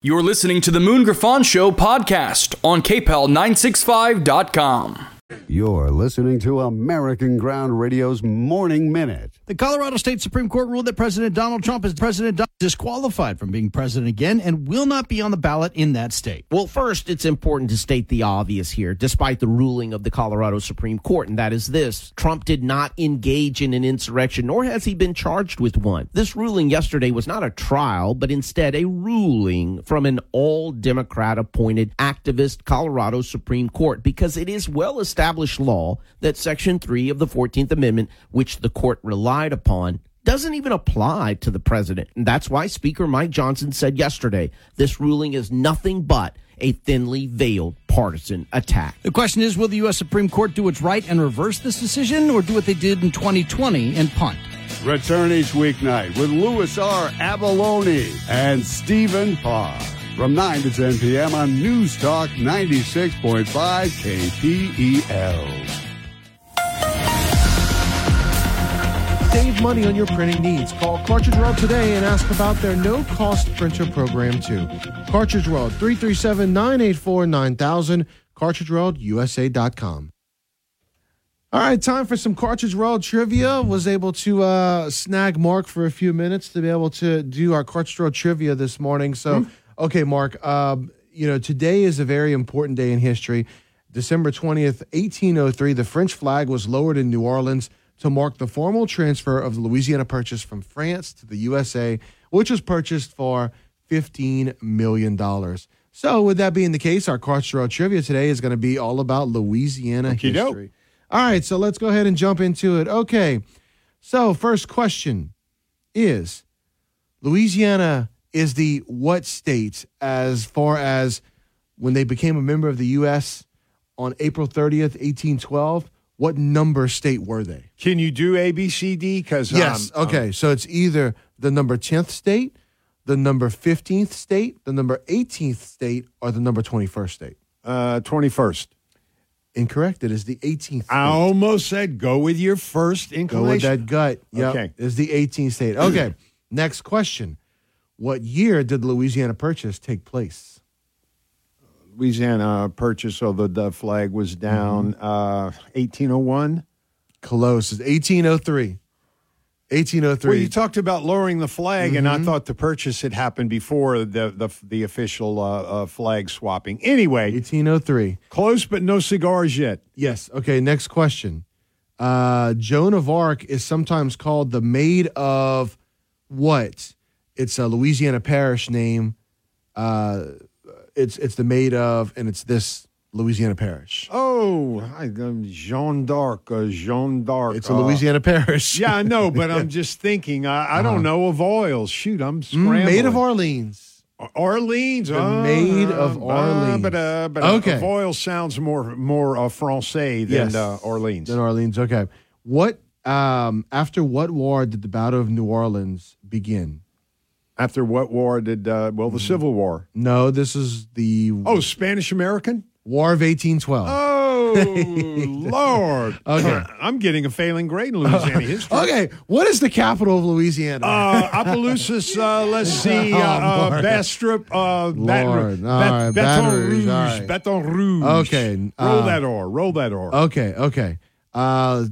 You're listening to the Moon Griffon Show podcast on KPEL965.com. You're listening to American Ground Radio's Morning Minute. The Colorado State Supreme Court ruled that President Donald Trump is President disqualified from being president again and will not be on the ballot in that state. Well, first, it's important to state the obvious here, despite the ruling of the Colorado Supreme Court, and that is this Trump did not engage in an insurrection, nor has he been charged with one. This ruling yesterday was not a trial, but instead a ruling from an all Democrat appointed activist Colorado Supreme Court, because it is well established law that Section 3 of the 14th Amendment, which the court relied upon, doesn't even apply to the president. And that's why Speaker Mike Johnson said yesterday this ruling is nothing but a thinly veiled partisan attack. The question is will the U.S. Supreme Court do what's right and reverse this decision, or do what they did in 2020 and punt? Return each weeknight with Louis R. Avallone and Stephen Parr from 9 to 10 p.m. on News Talk 96.5 KPEL. Save money on your printing needs. Call Cartridge World today and ask about their no cost printer program, too. Cartridge World, 337 984 9000, cartridgeworldusa.com. All right, time for some Cartridge World trivia. Was able to uh, snag Mark for a few minutes to be able to do our Cartridge World trivia this morning. So, mm-hmm. Okay, Mark, um, you know, today is a very important day in history. December 20th, 1803, the French flag was lowered in New Orleans to mark the formal transfer of the Louisiana Purchase from France to the USA, which was purchased for $15 million. So, with that being the case, our Cartridge trivia today is going to be all about Louisiana Okey history. All right, so let's go ahead and jump into it. Okay, so first question is Louisiana is the what state as far as when they became a member of the U.S. on April 30th, 1812? What number state were they? Can you do A, B, C, D? Because Yes. um, okay. so it's either the number 10th state, the number 15th state, the number 18th state, or the number 21st state. uh, 21st. Incorrect. It is the 18th state. I almost said go with your first inclination. Go with that gut. Yep. Okay. It's the 18th state. Okay. Next question. What year did the Louisiana Purchase take place? Louisiana purchase, although the flag was down, Mm-hmm. uh, 1801. Close. It's 1803. 1803. Well, you talked about lowering the flag, and Mm-hmm. I thought the purchase had happened before the the, the official uh, uh, flag swapping. Anyway, 1803. close, but no cigars yet. Yes. Okay. Next question. Uh, Joan of Arc is sometimes called the maid of what? It's a Louisiana parish name. Uh, it's it's the maid of, and it's this Louisiana parish. Oh, I, um, Jean d'Arc, uh, Jeanne d'Arc. It's a uh, Louisiana parish. Yeah, I know, but I'm just thinking. I, I don't know of oils. Shoot, I'm Mm, scrambling. maid of Orleans. Orleans. The uh, Maid of uh, Orleans. But, uh, but Okay. of oil sounds more more uh, Francais than Yes. uh, Orleans. In Orleans. Okay. What um after what war did the Battle of New Orleans begin? After what war did? Uh, well, the Civil War. No, this is the Oh, Spanish American. War of 1812. Oh Lord. Okay. I'm getting a failing grade in Louisiana history. Okay, what is the capital of Louisiana? Uh, Opelousas, uh, let's see, uh, Oh, uh, Lord. Bastrop, uh, Baton, Lord. All Bat- right, Baton Rouge, Rouge, all right. Baton Rouge. Okay, roll uh, that R, roll that R. okay, okay. Uh,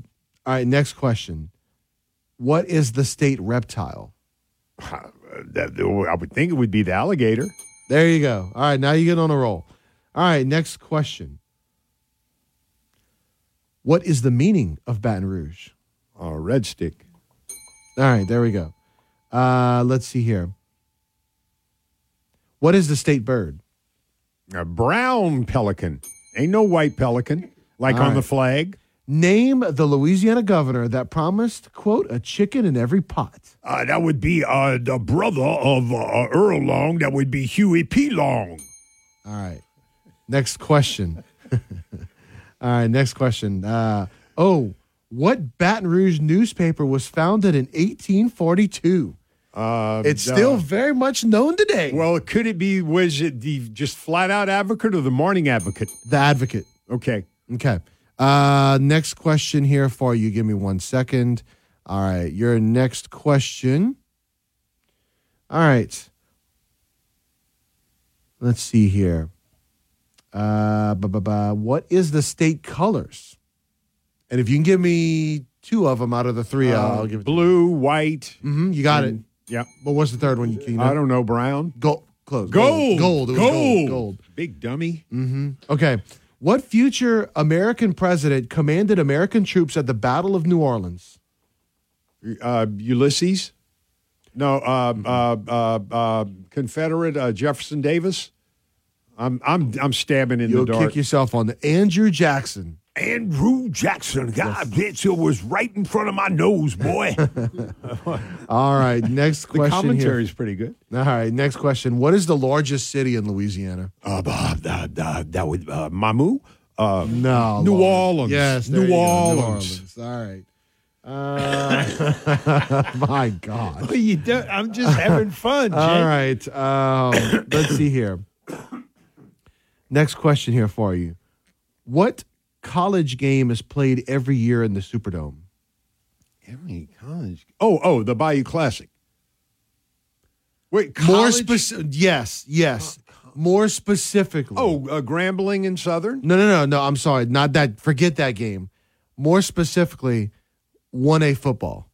all right, next question. What is the state reptile? That- I would think it would be the alligator. There you go. All right, now you get on a roll. All right, next question. What is the meaning of Baton Rouge? Uh, red stick. All right, there we go. Uh, let's see here. What is the state bird? A brown pelican. Ain't no white pelican like All on the flag. Name the Louisiana governor that promised, quote, a chicken in every pot. Uh, that would be uh, the brother of uh, Earl Long. That would be Huey P. Long. All right. Next question. All right, next question. Uh, oh, what Baton Rouge newspaper was founded in 1842? Uh, It's still very much known today. well. Could it be? Was it the just flat out advocate or the morning advocate? the Advocate. Okay. Okay. Uh, next question here for you. Give me one second. All right. Your next question. All right. Let's see here. Uh, bu- bu- bu- what is the state colors? And if you can give me two of them out of the three, I'll give it. Blue, white. hmm you got it. Yeah. But what's the third one? You, you know? I don't know. Brown. Gold. Close. Gold. Gold. It was gold. Gold. Big dummy. Mm-hmm. Okay. What future American president commanded American troops at the Battle of New Orleans? Uh, Ulysses. No. Uh, uh, uh, uh, Confederate uh, Jefferson Davis. I'm I'm I'm stabbing in You'll the dark. kick yourself on the Andrew Jackson. Andrew Jackson. God, bitch, it was right in front of my nose, boy. All right. Next the question commentary is pretty good. All right. Next question. What is the largest city in Louisiana? Uh, uh, uh, uh, that was uh, Mamu. Uh, No. New Lord. Orleans. Yes. New you go. Orleans. All right. Uh, my God. What you do? I'm just having fun, Jake. All right. Um, let's see here. Next question here for you. What college game is played every year in the Superdome? Every college. Oh, oh, the Bayou Classic. Wait, More specific. Yes. Yes. More specifically. Oh, uh, Grambling and Southern. No, no, no, no. I'm sorry. Not that. Forget that game. More specifically, 1A football,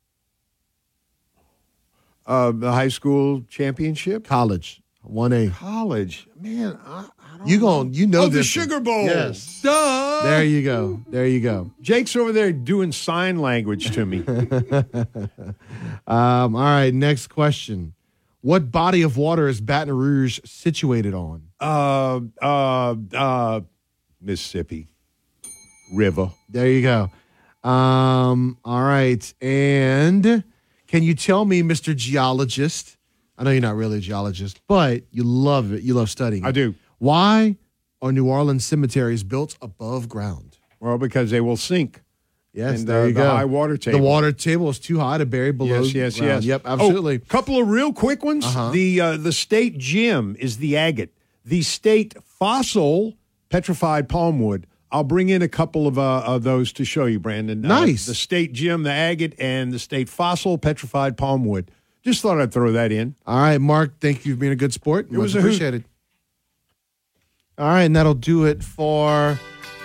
Uh, the high school championship. college, 1A. College, man. I, I don't You going you know Oh, the this. Sugar Bowl. Yes. Duh. There you go. There you go. Jake's over there doing sign language to me. Um, all right. Next question. What body of water is Baton Rouge situated on? uh, uh, uh, Mississippi River. There you go. Um, all right. And can you tell me, Mr. Geologist? I know you're not really a geologist, but you love it. You love studying. I it. do. Why are New Orleans cemeteries built above ground? Well, because they will sink. Yes, And, there uh, you the go. high water table. The water table is too high to bury below. Yes, yes, ground. yes. Yep, Oh, absolutely. Uh-huh. couple of real quick ones. The uh, the state gem is the agate. The state fossil petrified palmwood. I'll bring in a couple of, uh, of those to show you, Brandon. Uh, Nice. the state gem, the agate, and the state fossil petrified palmwood. Just thought I'd throw that in. All right, Mark. Thank you for being a good sport. It was a hoot. appreciated. All right, and that'll do it for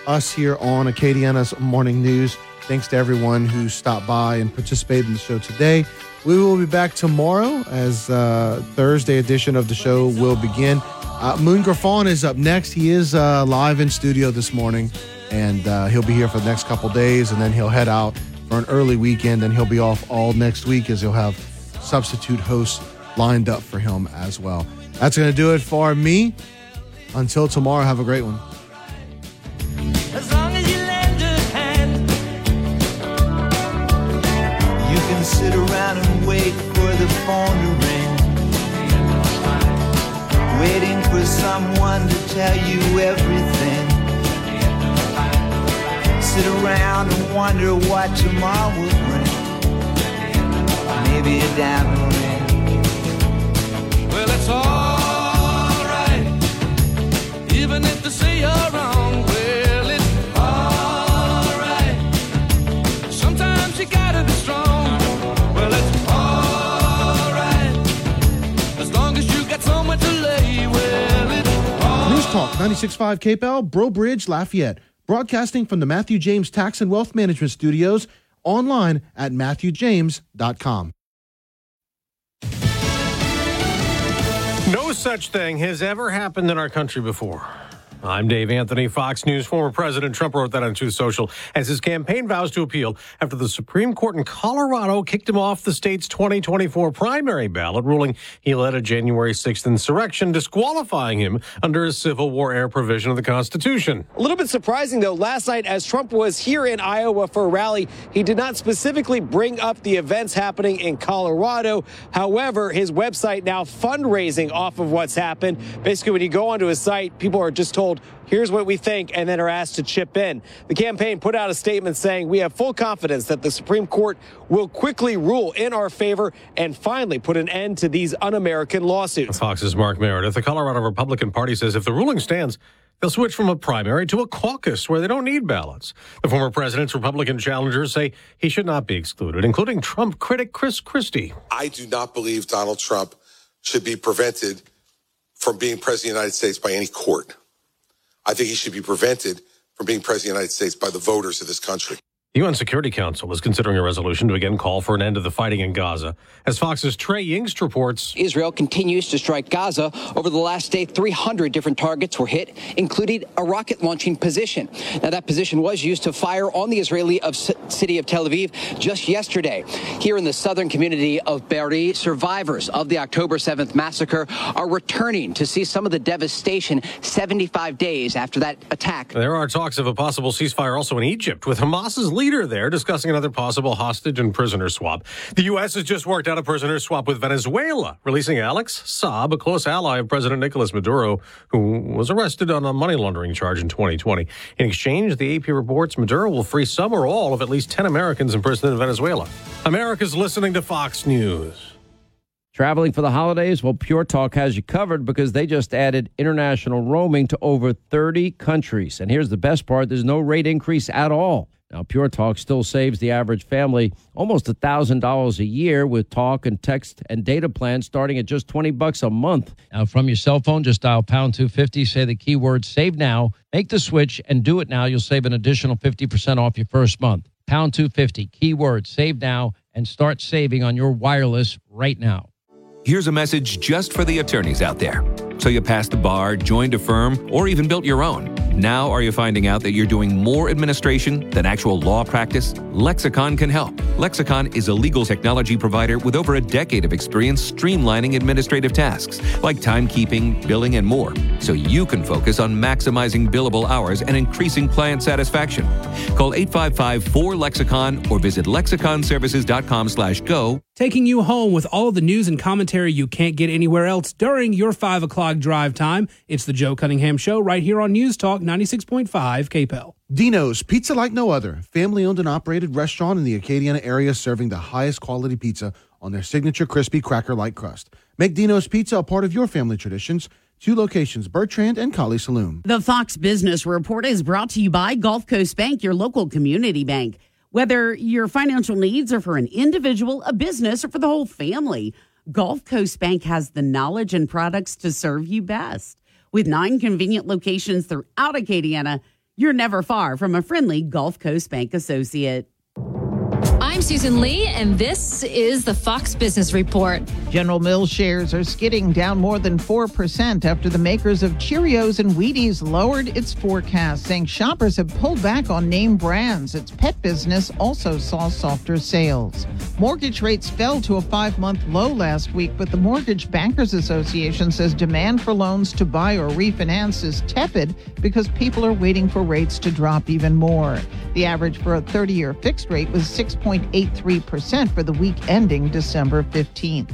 us here on Acadiana's Morning News. Thanks to everyone who stopped by and participated in the show today. We will be back tomorrow as uh, Thursday edition of the show will begin. Uh, Moon Griffon is up next. He is uh, live in studio this morning, and uh, he'll be here for the next couple days, and then he'll head out for an early weekend, and he'll be off all next week as he'll have substitute hosts lined up for him as well. That's going to do it for me. Until tomorrow, have a great one. As long as you lend a hand, you can sit around and wait for the phone to ring. Waiting for someone to tell you everything. Sit around and wonder what tomorrow will bring. Maybe a diamond ring. Well, it's alright, even if they say you're wrong. Well, it's alright. Sometimes you gotta be strong. Well, it's alright, as long as you got somewhere to lay. Well, it's alright. News Talk 96.5 KPEL, Breaux Bridge, Lafayette. Broadcasting from the Matthew James Tax and Wealth Management Studios online at MatthewJames.com. such thing has ever happened in our country before. I'm Dave Anthony, Fox News. Former President Trump wrote that on Truth Social as his campaign vows to appeal after the Supreme Court in Colorado kicked him off the state's 2024 primary ballot, ruling he led a January 6th insurrection, disqualifying him under a Civil War era provision of the Constitution. A little bit surprising, though, last night as Trump was here in Iowa for a rally, he did not specifically bring up the events happening in Colorado. However, his website now fundraising off of what's happened. Basically, when you go onto his site, people are just told, here's what we think, and then are asked to chip in. The campaign put out a statement saying, we have full confidence that the Supreme Court will quickly rule in our favor and finally put an end to these un American lawsuits. Fox's Mark Meredith. The Colorado Republican Party says if the ruling stands, they'll switch from a primary to a caucus where they don't need ballots. The former president's Republican challengers say he should not be excluded, including Trump critic Chris Christie. I do not believe Donald Trump should be prevented from being president of the United States by any court. I think he should be prevented from being president of the United States by the voters of this country. The UN Security Council is considering a resolution to again call for an end to the fighting in Gaza. As Fox's Trey Yingst reports, Israel continues to strike Gaza. Over the last day, 300 different targets were hit, including a rocket launching position. Now, that position was used to fire on the Israeli of city of Tel Aviv just yesterday. Here in the southern community of Be'eri, survivors of the October 7th massacre are returning to see some of the devastation 75 days after that attack. There are talks of a possible ceasefire also in Egypt, with Hamas's leader there discussing another possible hostage and prisoner swap. The U.S. has just worked out a prisoner swap with Venezuela, releasing Alex Saab, a close ally of President Nicolas Maduro, who was arrested on a money laundering charge in 2020. In exchange, the AP reports Maduro will free some or all of at least 10 Americans imprisoned in Venezuela. America's listening to Fox News. Traveling for the holidays? Well, Pure Talk has you covered because they just added international roaming to over 30 countries. And here's the best part there's no rate increase at all. Now, Pure Talk still saves the average family almost $1,000 a year with talk and text and data plans starting at just 20 bucks a month. Now, from your cell phone, just dial pound 250, say the keyword save now, make the switch, and do it now. You'll save an additional 50% off your first month. Pound 250, keyword save now, and start saving on your wireless right now. Here's a message just for the attorneys out there. So you passed the bar, joined a firm, or even built your own. Now, are you finding out that you're doing more administration than actual law practice? Lexicon can help. Lexicon is a legal technology provider with over a decade of experience streamlining administrative tasks like timekeeping, billing, and more, so you can focus on maximizing billable hours and increasing client satisfaction. Call 855-4-LEXICON or visit lexiconservices.com slash go. Taking you home with all the news and commentary you can't get anywhere else during your 5 o'clock drive time. It's the Joe Cunningham Show right here on News Talk 96.5 KPEL. Dino's, pizza like no other. Family owned and operated restaurant in the Acadiana area serving the highest quality pizza on their signature crispy cracker like crust. Make Dino's Pizza a part of your family traditions. Two locations, Bertrand and Kaliste Saloom. The Fox Business Report is brought to you by Gulf Coast Bank, your local community bank. Whether your financial needs are for an individual, a business, or for the whole family, Gulf Coast Bank has the knowledge and products to serve you best. With nine convenient locations throughout Acadiana, you're never far from a friendly Gulf Coast Bank associate. I'm Susan Lee, and this is the Fox Business Report. General Mills shares are skidding down more than 4% after the makers of Cheerios and Wheaties lowered its forecast, saying shoppers have pulled back on name brands. Its pet business also saw softer sales. Mortgage rates fell to a five month low last week, but the Mortgage Bankers Association says demand for loans to buy or refinance is tepid because people are waiting for rates to drop even more. The average for a 30 year fixed rate was 6.83% for the week ending December 15th.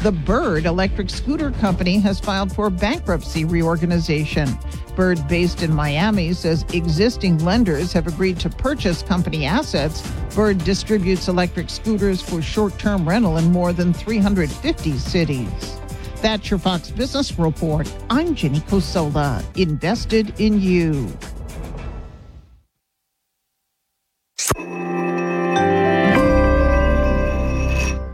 The Bird Electric Scooter Company has filed for bankruptcy reorganization. Bird, based in Miami, says existing lenders have agreed to purchase company assets. Bird distributes electric scooters for short term rental in more than 350 cities. That's your Fox Business Report. I'm Jenny Cosola, invested in you.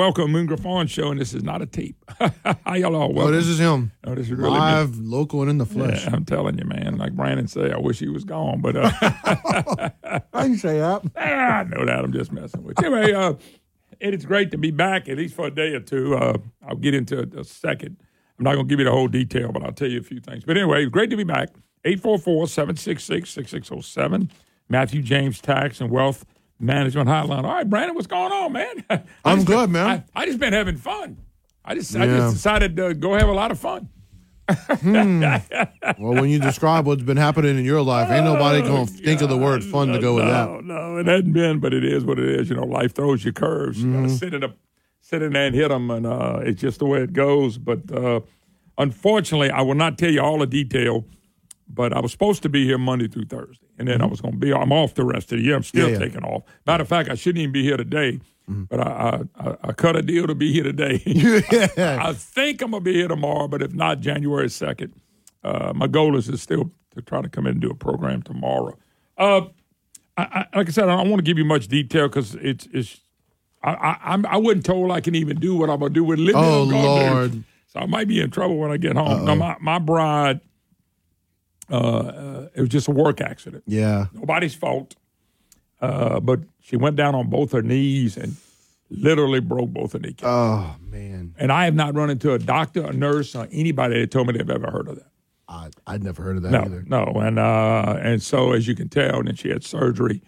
Welcome, Moon Griffon Show, and this is not a tape. Hi, y'all all. Oh, this is him. Oh, this is really live, local, and in the flesh. Yeah, I'm telling you, man. Like Brandon say, I wish he was gone, but uh, I can say that. I know that. I'm just messing with you. Anyway, uh, it is great to be back, at least for a day or two. Uh, I'll get into it a second. I'm not going to give you the whole detail, but I'll tell you a few things. But anyway, great to be back. 844 766 6607. Matthew James Tax and Wealth Management Hotline. All right, Brandon, what's going on, man? I'm good, been- man. I, I just been having fun. I just, I just decided to go have a lot of fun. Hmm. well, when you describe what's been happening in your life, ain't nobody going to think of the word fun to go with no, that. No, it hasn't been, but it is what it is. You know, life throws you curves. You got to Mhm. sit in a sit in there and hit them, and uh, it's just the way it goes. But uh, unfortunately, I will not tell you all the detail. But I was supposed to be here Monday through Thursday, and then I was going to be. I'm off the rest of the year. I'm still Yeah, yeah. taking off. Matter of fact, I shouldn't even be here today. But I, I, I, I cut a deal to be here today. I think I'm gonna be here tomorrow, but if not, January second. Uh, my goal is to still to try to come in and do a program tomorrow. Uh, I, I, like I said, I don't want to give you much detail because it's it's. I, I I'm wasn't told I can even do what I'm gonna do with living. Oh, do. Lord. So I might be in trouble when I get home. No, my my bride. Uh, it was just a work accident. Yeah. Nobody's fault. Uh, but she went down on both her knees and literally broke both her kneecaps. Oh, man. And I have not run into a doctor, a nurse, or anybody that told me they've ever heard of that. I, I'd never heard of that no, either. no, and uh, and so as you can tell, then she had surgery,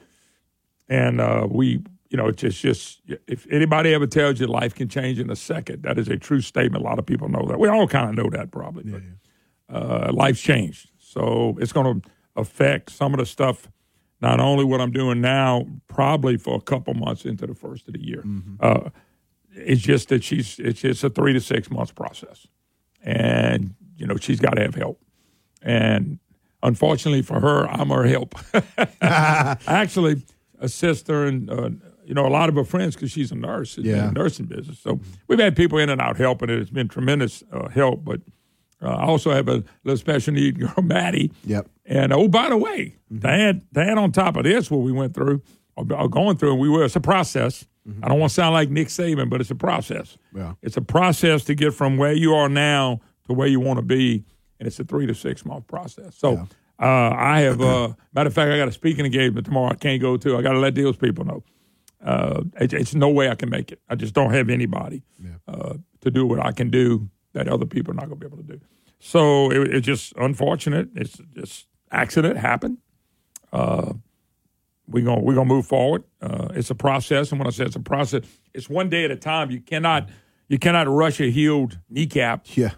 and uh, we, you know, it's just, just if anybody ever tells you life can change in a second, that is a true statement. A lot of people know that. We all kind of know that probably, but uh, life's changed, so it's going to affect some of the stuff. Not only what I'm doing now, probably for a couple months into the first of the year. Uh, it's just that she's it's just a three to six months process, and you know she's got to have help. And unfortunately for her, I'm her help. I actually assist her and uh, you know a lot of her friends because she's a nurse in the nursing business. So we've had people in and out helping. and It's been tremendous uh, help. But uh, I also have a little special need girl, Maddie. Yep. And oh, by the way, Dad, Dad, on top of this, what we went through, or, or going through, and we were, it's a process. I don't want to sound like Nick Saban, but it's a process. Yeah. It's a process to get from where you are now to where you want to be, and it's a three to six month process. So uh, I have, uh, matter of fact, I got a speaking engagement tomorrow. I can't go to. I got to let those people know. Uh, it, it's no way I can make it. I just don't have anybody uh, to do what I can do that other people are not going to be able to do. So it, it's just unfortunate. It's just accident happened. Uh, we're gonna we're gonna move forward. Uh, it's a process, and when I say it's a process, it's one day at a time. You cannot you cannot rush a healed kneecap. Yeah,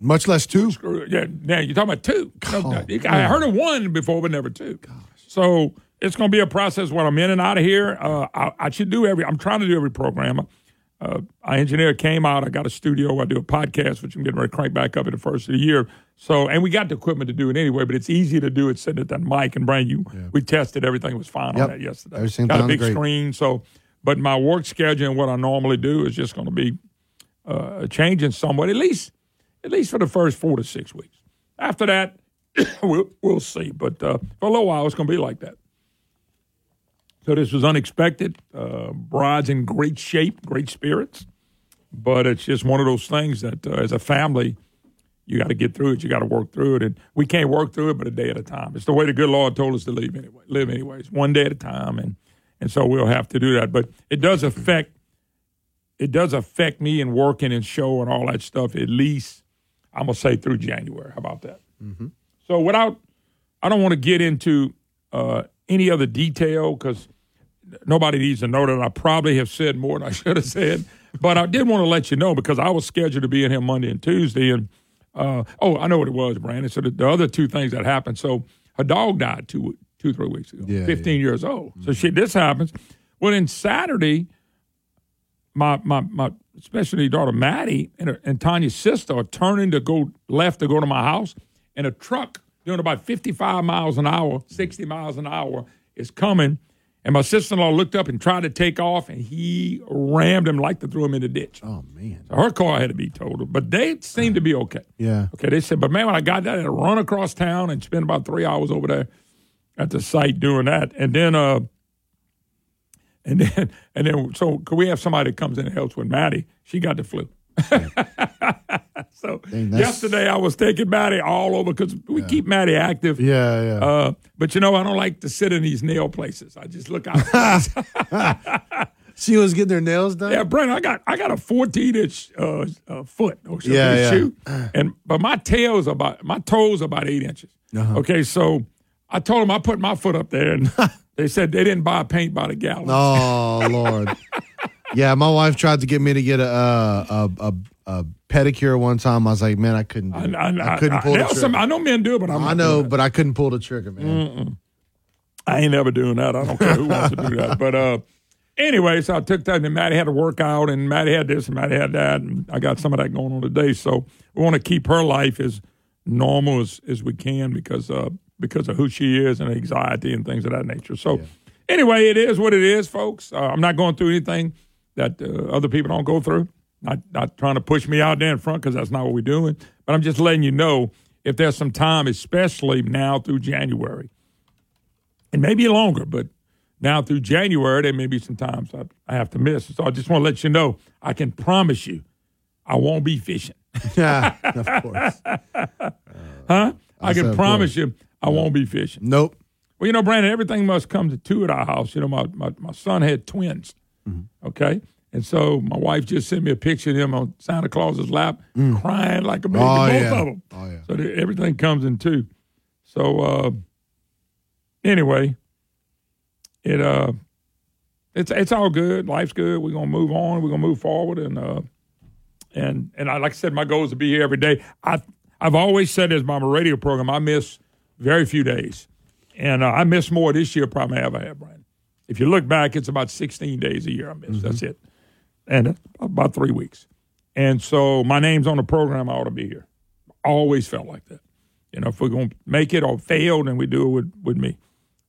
much less two. Screw. Yeah, now you're talking about two. Oh, I heard of one before, but never two. So it's going to be a process when I'm in and out of here. Uh, I, I should do every. I'm trying to do every program. Uh, our engineer came out. I got a studio. I do a podcast, which I'm getting ready to crank back up in the first of the year. So, and we got the equipment to do it anyway. But it's easy to do it sitting at that mic and bring you. We tested everything was fine Yep. on that yesterday. Everything got a big great. screen. So, but my work schedule and what I normally do is just going to be uh, changing somewhat. At least, at least for the first four to six weeks. After that, we'll we'll see. But uh, for a little while, it's going to be like that. So this was unexpected. Uh, bride's in great shape, great spirits, but it's just one of those things that, uh, as a family, you got to get through it. You got to work through it, and we can't work through it, but a day at a time. It's the way the good Lord told us to live anyway. Live anyways, one day at a time, and and so we'll have to do that. But it does affect. It does affect me in working and show and all that stuff. At least I'm gonna say through January. How about that? So without, I don't want to get into uh, any other detail because nobody needs to know that I probably have said more than I should have said. But I did want to let you know because I was scheduled to be in here Monday and Tuesday, and uh, oh, I know what it was, Brandon. So the, the other two things that happened. So her dog died two, two, three weeks ago. Yeah, Fifteen years old. So shit, this happens. Well, then Saturday, my my my especially daughter Maddie and, her, and Tanya's sister are turning to go left to go to my house, and a truck doing about 55 miles an hour, 60 miles an hour is coming. And my sister in law looked up and tried to take off, and he rammed him like to throw him in the ditch. Oh, man. So her car had to be totaled, but they seemed to be okay. Yeah. Okay, they said, but man, when I got there, I had to run across town and spend about three hours over there at the site doing that. And then uh And then, and then, so could we have somebody that comes in and helps with Maddie? She got the flu. so yesterday I was taking Maddie all over because we keep Maddie active. Yeah, yeah. Uh, but you know, I don't like to sit in these nail places. I just look out. She was getting her nails done. yeah, Brent, I got I got a 14 inch uh, uh, foot or something Yeah, yeah. shoe, and but my tail's about my toes about eight inches. Uh-huh. Okay, so I told them I put my foot up there, and they said they didn't buy paint by the gallon. Oh Lord. Yeah, my wife tried to get me to get a a, a, a, a pedicure one time. I was like, man, I couldn't. Do it. I, I, I couldn't I- pull the trigger. some- I know men do it, but I'm I know, but I couldn't pull the trigger, man. Mm-mm. I ain't ever doing that. I don't care who wants to do that. But uh, anyway, so I took that, and Maddie had to work out, and Maddie had this, and Maddie had that, and I got some of that going on today. So we want to keep her life as normal as, as we can because uh, because of who she is and anxiety and things of that nature. So anyway, it is what it is, folks. Uh, I'm not going through anything that uh, other people don't go through. Not not trying to push me out there in front because that's not what we're doing. But I'm just letting you know if there's some time, especially now through January and maybe longer, but now through January, there may be some times I, I have to miss. So I just want to let you know, I can promise you, I won't be fishing. Yeah, of course. huh? I I can promise you, I won't be fishing. Nope. Well, you know, Brandon, everything must come to two at our house. You know, my, my, my son had twins, okay? And so my wife just sent me a picture of him on Santa Claus's lap, crying like a baby, Oh, both yeah. of them. Oh, yeah. So everything comes in two. So uh, anyway, it uh, it's it's all good. Life's good. We're gonna move on. We're gonna move forward, and uh, and and I like I said, my goal is to be here every day. I I've always said as my radio program, I miss very few days, and uh, I miss more this year probably than I ever have, Brian. If you look back, it's about 16 days a year I miss. That's it, and about three weeks. And so my name's on the program. I ought to be here. Always felt like that. You know, if we're gonna make it or fail, then we do it with with me.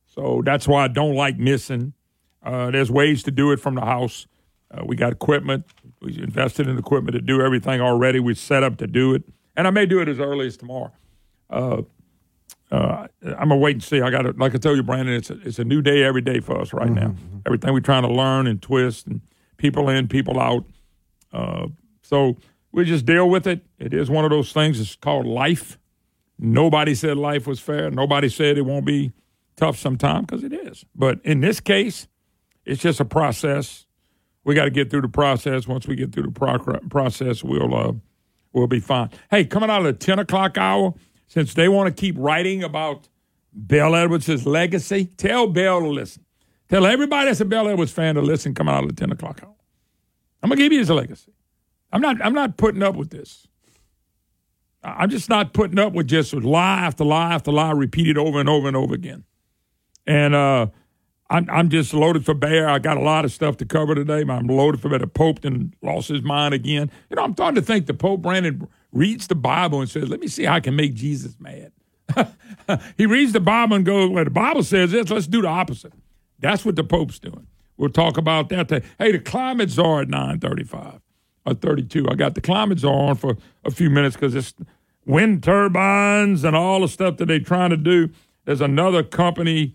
So that's why I don't like missing. Uh, there's ways to do it from the house. Uh, we got equipment. We invested in equipment to do everything already. We're set up to do it, and I may do it as early as tomorrow. Uh, uh, I'm gonna wait and see. I got to, like I tell you, Brandon, it's a, it's a new day every day for us right now. Everything we're trying to learn and twist, and people in, people out. Uh, so we just deal with it. It is one of those things. It's called life. Nobody said life was fair. Nobody said it won't be tough sometime because it is. But in this case, it's just a process. We got to get through the process. Once we get through the pro- process, we'll uh, we'll be fine. Hey, coming out of the ten o'clock hour, since they want to keep writing about Bel Edwards' legacy, tell Bel to listen. Tell everybody that's a Bel Edwards fan to listen. Coming out of the ten o'clock hour, I'm gonna give you his legacy. I'm not. I'm not putting up with this. I'm just not putting up with just lie after lie after lie repeated over and over and over again. And uh, I'm, I'm just loaded for bear. I got a lot of stuff to cover today. I'm loaded for bear. The Pope then lost his mind again. You know, I'm starting to think the Pope Brandon reads the Bible and says, "Let me see how I can make Jesus mad." he reads the Bible and goes, "Well, the Bible says this. Let's do the opposite." That's what the Pope's doing. We'll talk about that. Today. Hey, the climate czar at 9:35 or 32. I got the climate czar on for a few minutes because it's wind turbines and all the stuff that they're trying to do. There's another company,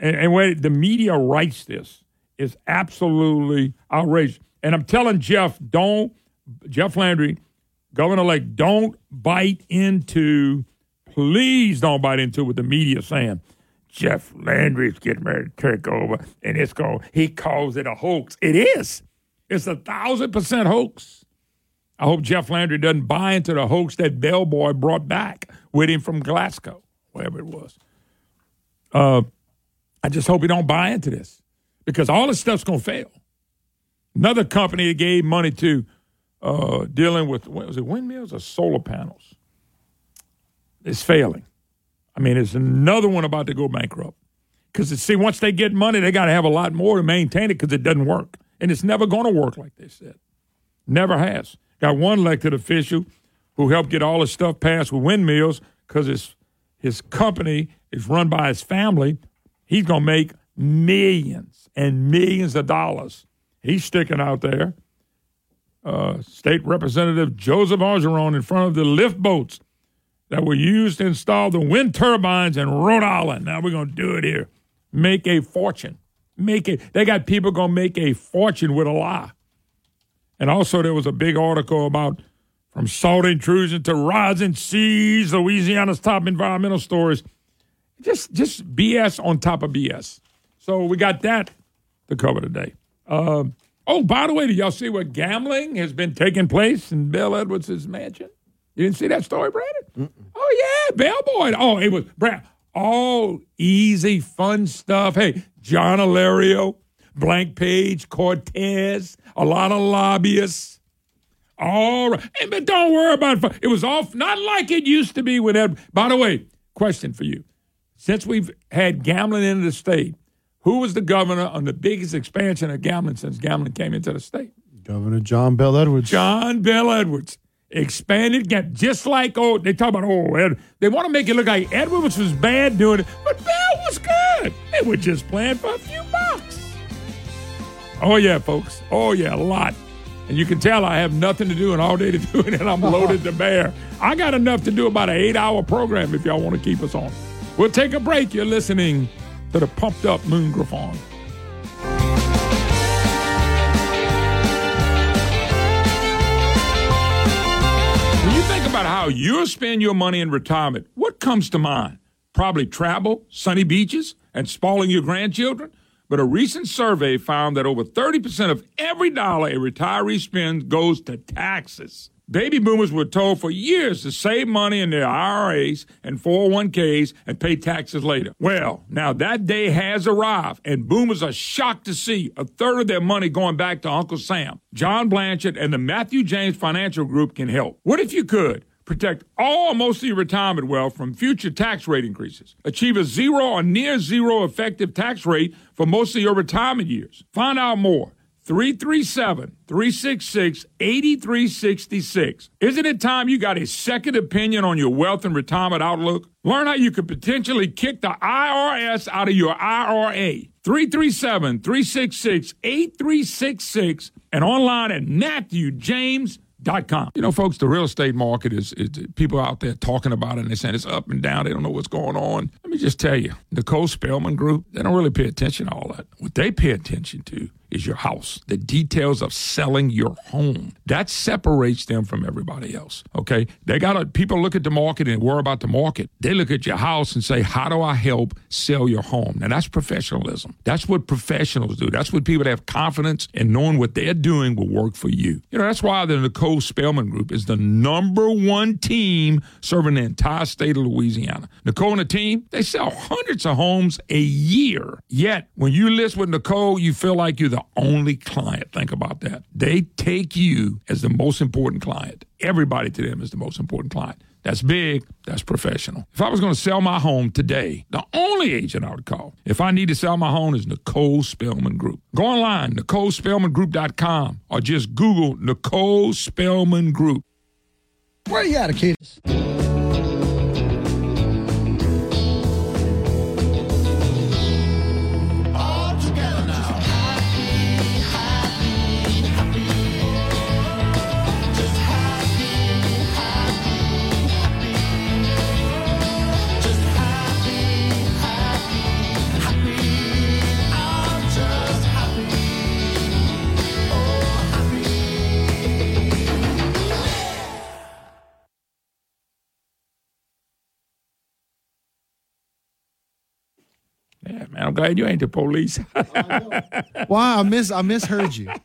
and, and wait, the media writes this it's absolutely outrageous. And I'm telling Jeff, don't Jeff Landry, Governor Lake, don't bite into. Please don't bite into what the media saying. Jeff Landry's getting ready to take over, and it's going. He calls it a hoax. It is. It's a thousand percent hoax. I hope Jeff Landry doesn't buy into the hoax that Bellboy brought back with him from Glasgow, wherever it was. Uh, I just hope he don't buy into this because all this stuff's going to fail. Another company that gave money to uh, dealing with was it windmills or solar panels is failing. I mean, it's another one about to go bankrupt. Because, see, once they get money, they got to have a lot more to maintain it because it doesn't work. And it's never going to work like they said. Never has. Got one elected official who helped get all his stuff passed with windmills because his, his company is run by his family. He's going to make millions and millions of dollars. He's sticking out there. Uh, State Representative Joseph Orgeron in front of the lift boats that were used to install the wind turbines in Rhode Island. Now we're going to do it here. Make a fortune. make it. They got people gonna make a fortune with a lie. And also, there was a big article about from salt intrusion to rising seas, Louisiana's top environmental stories. Just, just BS on top of BS. So we got that to cover today. Uh, oh, by the way, did y'all see what gambling has been taking place in Bill Edwards' mansion? You didn't see that story, Brandon? Oh yeah, bellboy. Oh, it was Brad. All easy, fun stuff. Hey, John Alario, Blank Page, Cortez, a lot of lobbyists. All right, Hey, but don't worry about it. It was off, not like it used to be with Ed. By the way, question for you: Since we've had gambling in the state, who was the governor on the biggest expansion of gambling since gambling came into the state? Governor John Bel Edwards. John Bel Edwards expanded gap, just like oh they talk about oh Ed, they want to make it look like Edwards was bad doing it, but Bel was good. They were just playing for a few bucks. Oh yeah, folks. Oh yeah, a lot. And you can tell I have nothing to do and all day to do it, and I'm uh-huh. loaded to bear. I got enough to do about an eight-hour program if y'all want to keep us on. We'll take a break. You're listening to have pumped up Moon Griffon. When you think about how you'll spend your money in retirement, what comes to mind? Probably travel, sunny beaches, and spoiling your grandchildren. But a recent survey found that over 30% of every dollar a retiree spends goes to taxes. Baby boomers were told for years to save money in their IRAs and 401ks and pay taxes later. Well, now that day has arrived, and boomers are shocked to see a third of their money going back to Uncle Sam. John Blanchard and the Matthew James Financial Group can help. What if you could? Protect all most of your retirement wealth from future tax rate increases. Achieve a zero or near zero effective tax rate for most of your retirement years. Find out more. 337 366 8366. Isn't it time you got a second opinion on your wealth and retirement outlook? Learn how you could potentially kick the IRS out of your IRA. 337 366 8366 and online at MatthewJames.com. You know, folks, the real estate market is, is people out there talking about it and they're saying it's up and down. They don't know what's going on. Let me just tell you, Nicole Spellman Group, they don't really pay attention to all that. What they pay attention to is your house, the details of selling your home. That separates them from everybody else. Okay. They got people look at the market and worry about the market. They look at your house and say, how do I help sell your home? Now that's professionalism. That's what professionals do. That's what people that have confidence in knowing what they're doing will work for you. You know, that's why the Nicole Spellman Group is the number one team serving the entire state of Louisiana. Nicole and the team, they sell hundreds of homes a year. Yet, when you list with Nicole, you feel like you're the only client. Think about that. They take you as the most important client. Everybody to them is the most important client. That's big. That's professional. If I was going to sell my home today, the only agent I would call if I need to sell my home is Nicole Spellman Group. Go online, NicoleSpellmanGroup.com, or just Google Nicole Spellman Group. Where are you at, Akitas? Man, I'm glad you ain't the police. Wow, I miss I misheard you.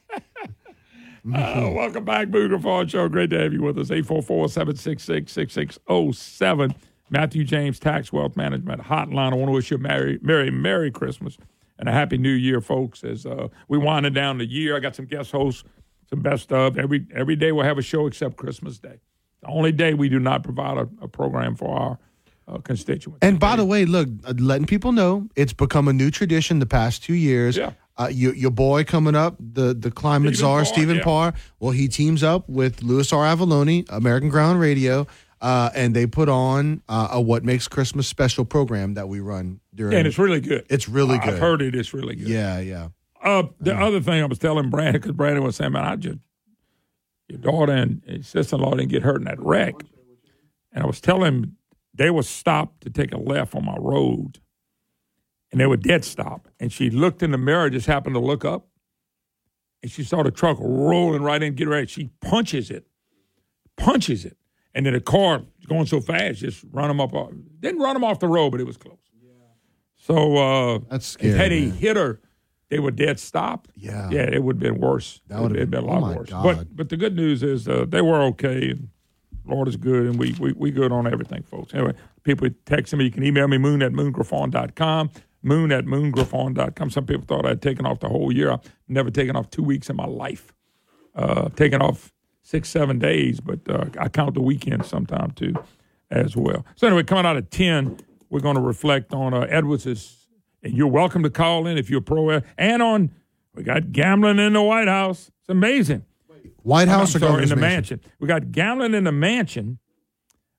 Uh, welcome back, Booger Fall Show. Great to have you with us. 844-766-6607. Matthew James Tax Wealth Management Hotline. I want to wish you a Merry, Merry, Merry Christmas and a Happy New Year, folks. As uh, we winding down the year, I got some guest hosts, some best of. Every every day we'll have a show except Christmas Day. The only day we do not provide a, a program for our uh, constituents. And by the way, look, uh, letting people know it's become a new tradition the past two years. Yeah. Uh, your, your boy coming up, the the climate Stephen czar, Parr, Stephen yeah. Parr. Well, he teams up with Louis R. Avallone, American Ground Radio, uh, and they put on uh, a What Makes Christmas Special program that we run during. and it's really good. It's really good. I've heard it. It's really good. Yeah, yeah. Uh, the other thing I was telling Brandon, because Brandon was saying, man, I just, your daughter and sister in law didn't get hurt in that wreck. And I was telling him they were stopped to take a left on my road. and they were dead stop. And she looked in the mirror, just happened to look up, and she saw the truck rolling right in, get ready. She punches it, punches it, and then the car going so fast, just run them up. off- Didn't run them off the road, but it was close. Yeah. So uh, That's scary, Had he hit her, they were dead stopped. Yeah. yeah, it would have been worse. That would've It would've been- been a lot oh worse. God. But but the good news is uh, they were okay, and Lord is good, and we we we good on everything, folks. Anyway, people texting me. You can email me moon at moongriffon.com. Moon at moongriffon.com. Some people thought I'd taken off the whole year. I've never taken off two weeks in my life. Uh, taken off six, seven days, but uh, I count the weekend sometime too, as well. So anyway, coming out of ten, we're going to reflect on uh, Edwards's. And you're welcome to call in if you're pro. And on, we got gambling in the White House. It's amazing. White I'm House or sorry, in the mansion? mansion. We got gambling in the mansion.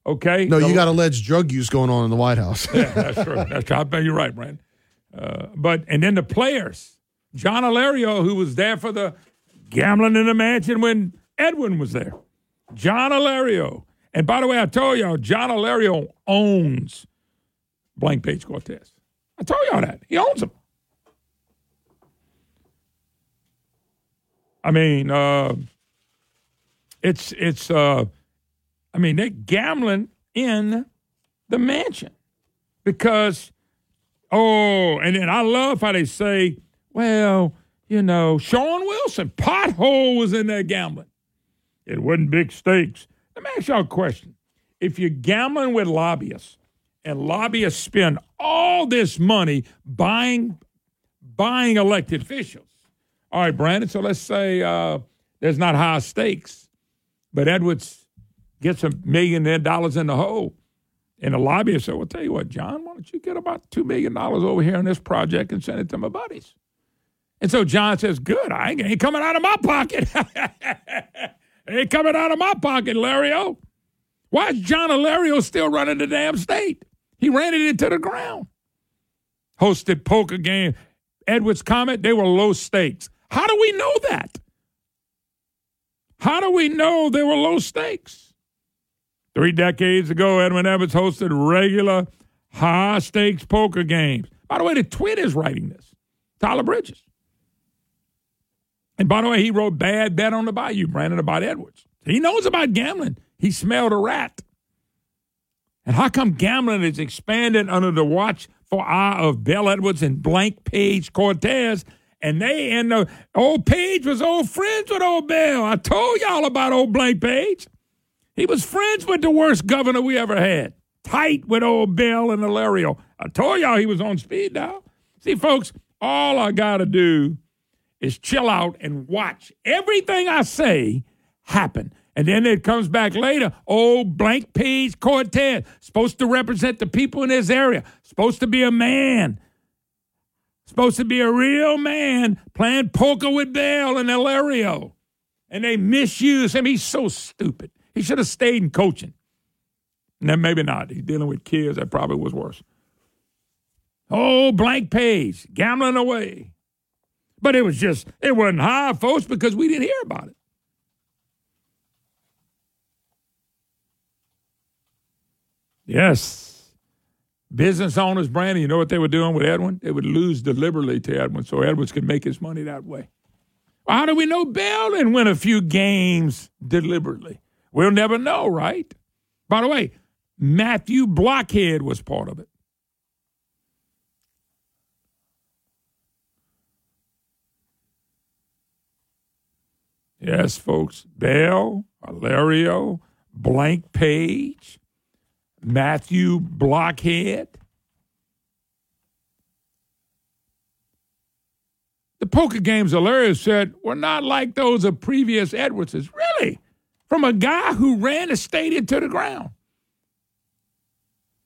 Okay. No, The- you got alleged drug use going on in the White House. yeah, that's true. That's true. I bet you're right, Brandon. Uh, but and then the players, John Alario, who was there for the gambling in the mansion when Edwin was there. John Alario. And by the way, I told y'all, John Alario owns Blank Page Cortez. I told y'all that. He owns them. I mean, uh, it's it's uh, I mean, they're gambling in the mansion because oh, and then I love how they say, well, you know, Sean Wilson, pothole was in there gambling. It wasn't big stakes. Let me ask y'all a question. If you're gambling with lobbyists and lobbyists spend all this money buying buying elected officials. All right, Brandon. So let's say uh, there's not high stakes, but Edwards gets a million dollars in the hole. And the lobbyist said, Well, tell you what, John, why don't you get about $2 million over here on this project and send it to my buddies? And so John says, Good, I ain't, ain't coming out of my pocket. ain't coming out of my pocket, Lario. Why is John Alario still running the damn state? He ran it into the ground. Hosted poker game. Edwards comment, they were low stakes. How do we know that? How do we know they were low stakes? Three decades ago, Edwin Edwards hosted regular high stakes poker games. By the way, the twit is writing this. Tyler Bridges. And by the way, he wrote Bad Bet on the Bayou, Brandon, about Edwards. He knows about gambling. He smelled a rat. And how come gambling is expanded under the watchful eye of Bel Edwards and Blank Page Cortez? And they and the old Page was old friends with old Bel. I told y'all about old Blank Page. He was friends with the worst governor we ever had. Tight with old Bel and Alario. I told y'all he was on speed dial. See, folks, all I gotta do is chill out and watch everything I say happen. And then it comes back later. Oh, blank page Cortez, supposed to represent the people in this area, supposed to be a man, supposed to be a real man playing poker with Bel and Alario. And they misuse him. He's so stupid. He should have stayed in coaching. Then maybe not. He's dealing with kids. That probably was worse. Oh, blank page, gambling away. But it was just, it wasn't high, folks, because we didn't hear about it. Yes. Business owners, Brandon, you know what they were doing with Edwin? They would lose deliberately to Edwin so Edwards could make his money that way. How do we know Bel didn't win a few games deliberately? We'll never know, right? By the way, Matthew Blockhead was part of it. Yes, folks. Bel, Alario, Blank Page, Matthew Blockhead. The poker games Alario said were not like those of previous Edwardses. Really? From a guy who ran a state into the ground.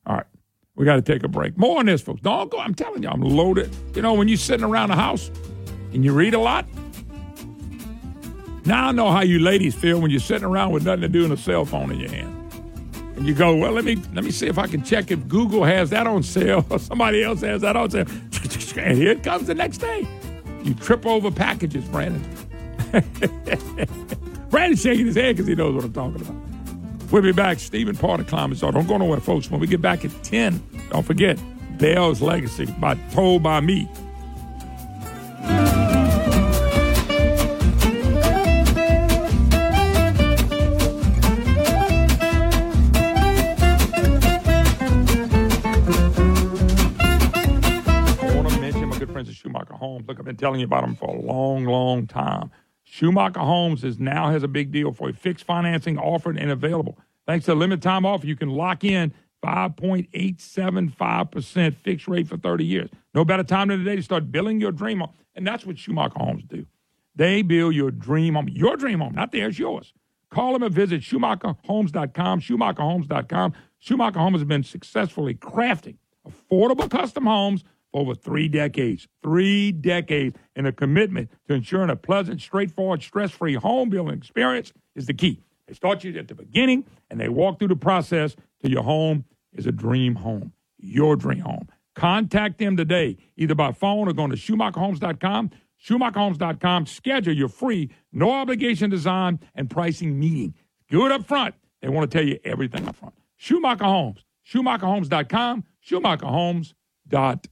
All right. We got to take a break. More on this, folks. Don't go. I'm telling you, I'm loaded. You know, when you're sitting around the house and you read a lot, now I know how you ladies feel when you're sitting around with nothing to do and a cell phone in your hand. And you go, well, let me let me see if I can check if Google has that on sale or somebody else has that on sale. And here it comes the next day. You trip over packages, Brandon. Brandon's shaking his head because he knows what I'm talking about. We'll be back. Stephen Porter, Climate Zone. Don't go nowhere, folks. When we get back at 10, don't forget, Bel's Legacy by Told by Me. Schumacher Homes. Look, I've been telling you about them for a long, long time. Schumacher Homes is now has a big deal for you. Fixed financing offered and available. Thanks to a limited time offer, you can lock in 5.875% fixed rate for 30 years. No better time than today to start building your dream home. And that's what Schumacher Homes do. They build your dream home, your dream home, not theirs, yours. Call them and visit SchumacherHomes.com, SchumacherHomes.com. Schumacher Homes has been successfully crafting affordable custom homes over three decades. Three decades. And a commitment to ensuring a pleasant, straightforward, stress free home building experience is the key. They start you at the beginning and they walk through the process till your home is a dream home, your dream home. Contact them today, either by phone or going to SchumacherHomes.com. SchumacherHomes.com. Schedule your free, no obligation design and pricing meeting. Do it up front. They want to tell you everything up front. Schumacher Homes. SchumacherHomes.com. SchumacherHomes.com.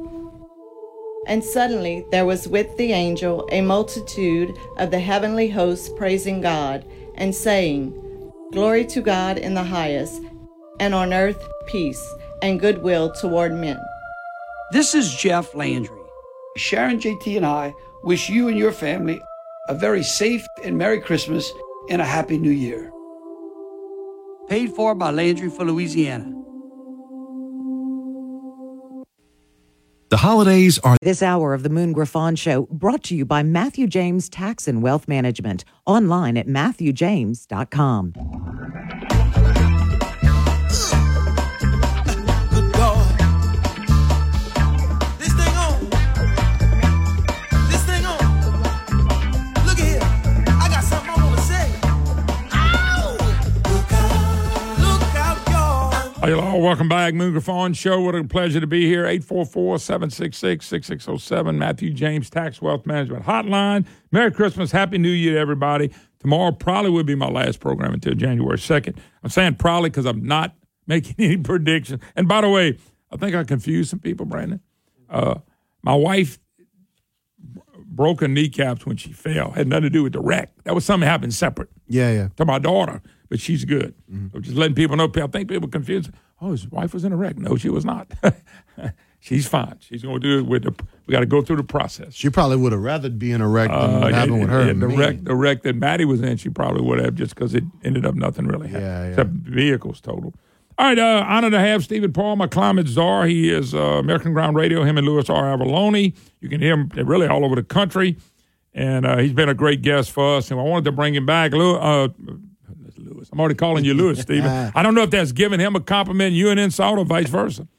And suddenly there was with the angel a multitude of the heavenly hosts praising God, and saying, Glory to God in the highest, and on earth peace and goodwill toward men. This is Jeff Landry. Sharon JT and I wish you and your family a very safe and Merry Christmas and a Happy New Year. Paid for by Landry for Louisiana. The holidays are This hour of the Moon Griffon Show brought to you by Matthew James Tax and Wealth Management. Online at MatthewJames.com. hello, welcome back. Moon Griffon Show. What a pleasure to be here. 844 766 6607. Matthew James Tax Wealth Management Hotline. Merry Christmas. Happy New Year to everybody. Tomorrow probably will be my last program until January 2nd. I'm saying probably because I'm not making any predictions. And by the way, I think I confused some people, Brandon. Uh, my wife broke her kneecaps when she fell. Had nothing to do with the wreck. That was something that happened separate. Yeah, yeah. To my daughter, but she's good. So just letting people know. I think people confused. Oh, his wife was in a wreck. No, she was not. she's fine. She's going to do it with the. We got to go through the process. She probably would have rather be in a wreck than Uh, happened with her. yeah, the Me. wreck, the wreck that Maddie was in, she probably would have just because it ended up nothing really happened. Yeah, yeah. Except vehicles total. All right, uh, honor to have Stephen Parr, my climate czar. He is uh, American Ground Radio. Him and Louis R. Avallone. You can hear him really all over the country, and uh, he's been a great guest for us. And I wanted to bring him back, Louis. Louis. I'm already calling you Louis, Stephen. I don't know if that's giving him a compliment, you an insult, or vice versa.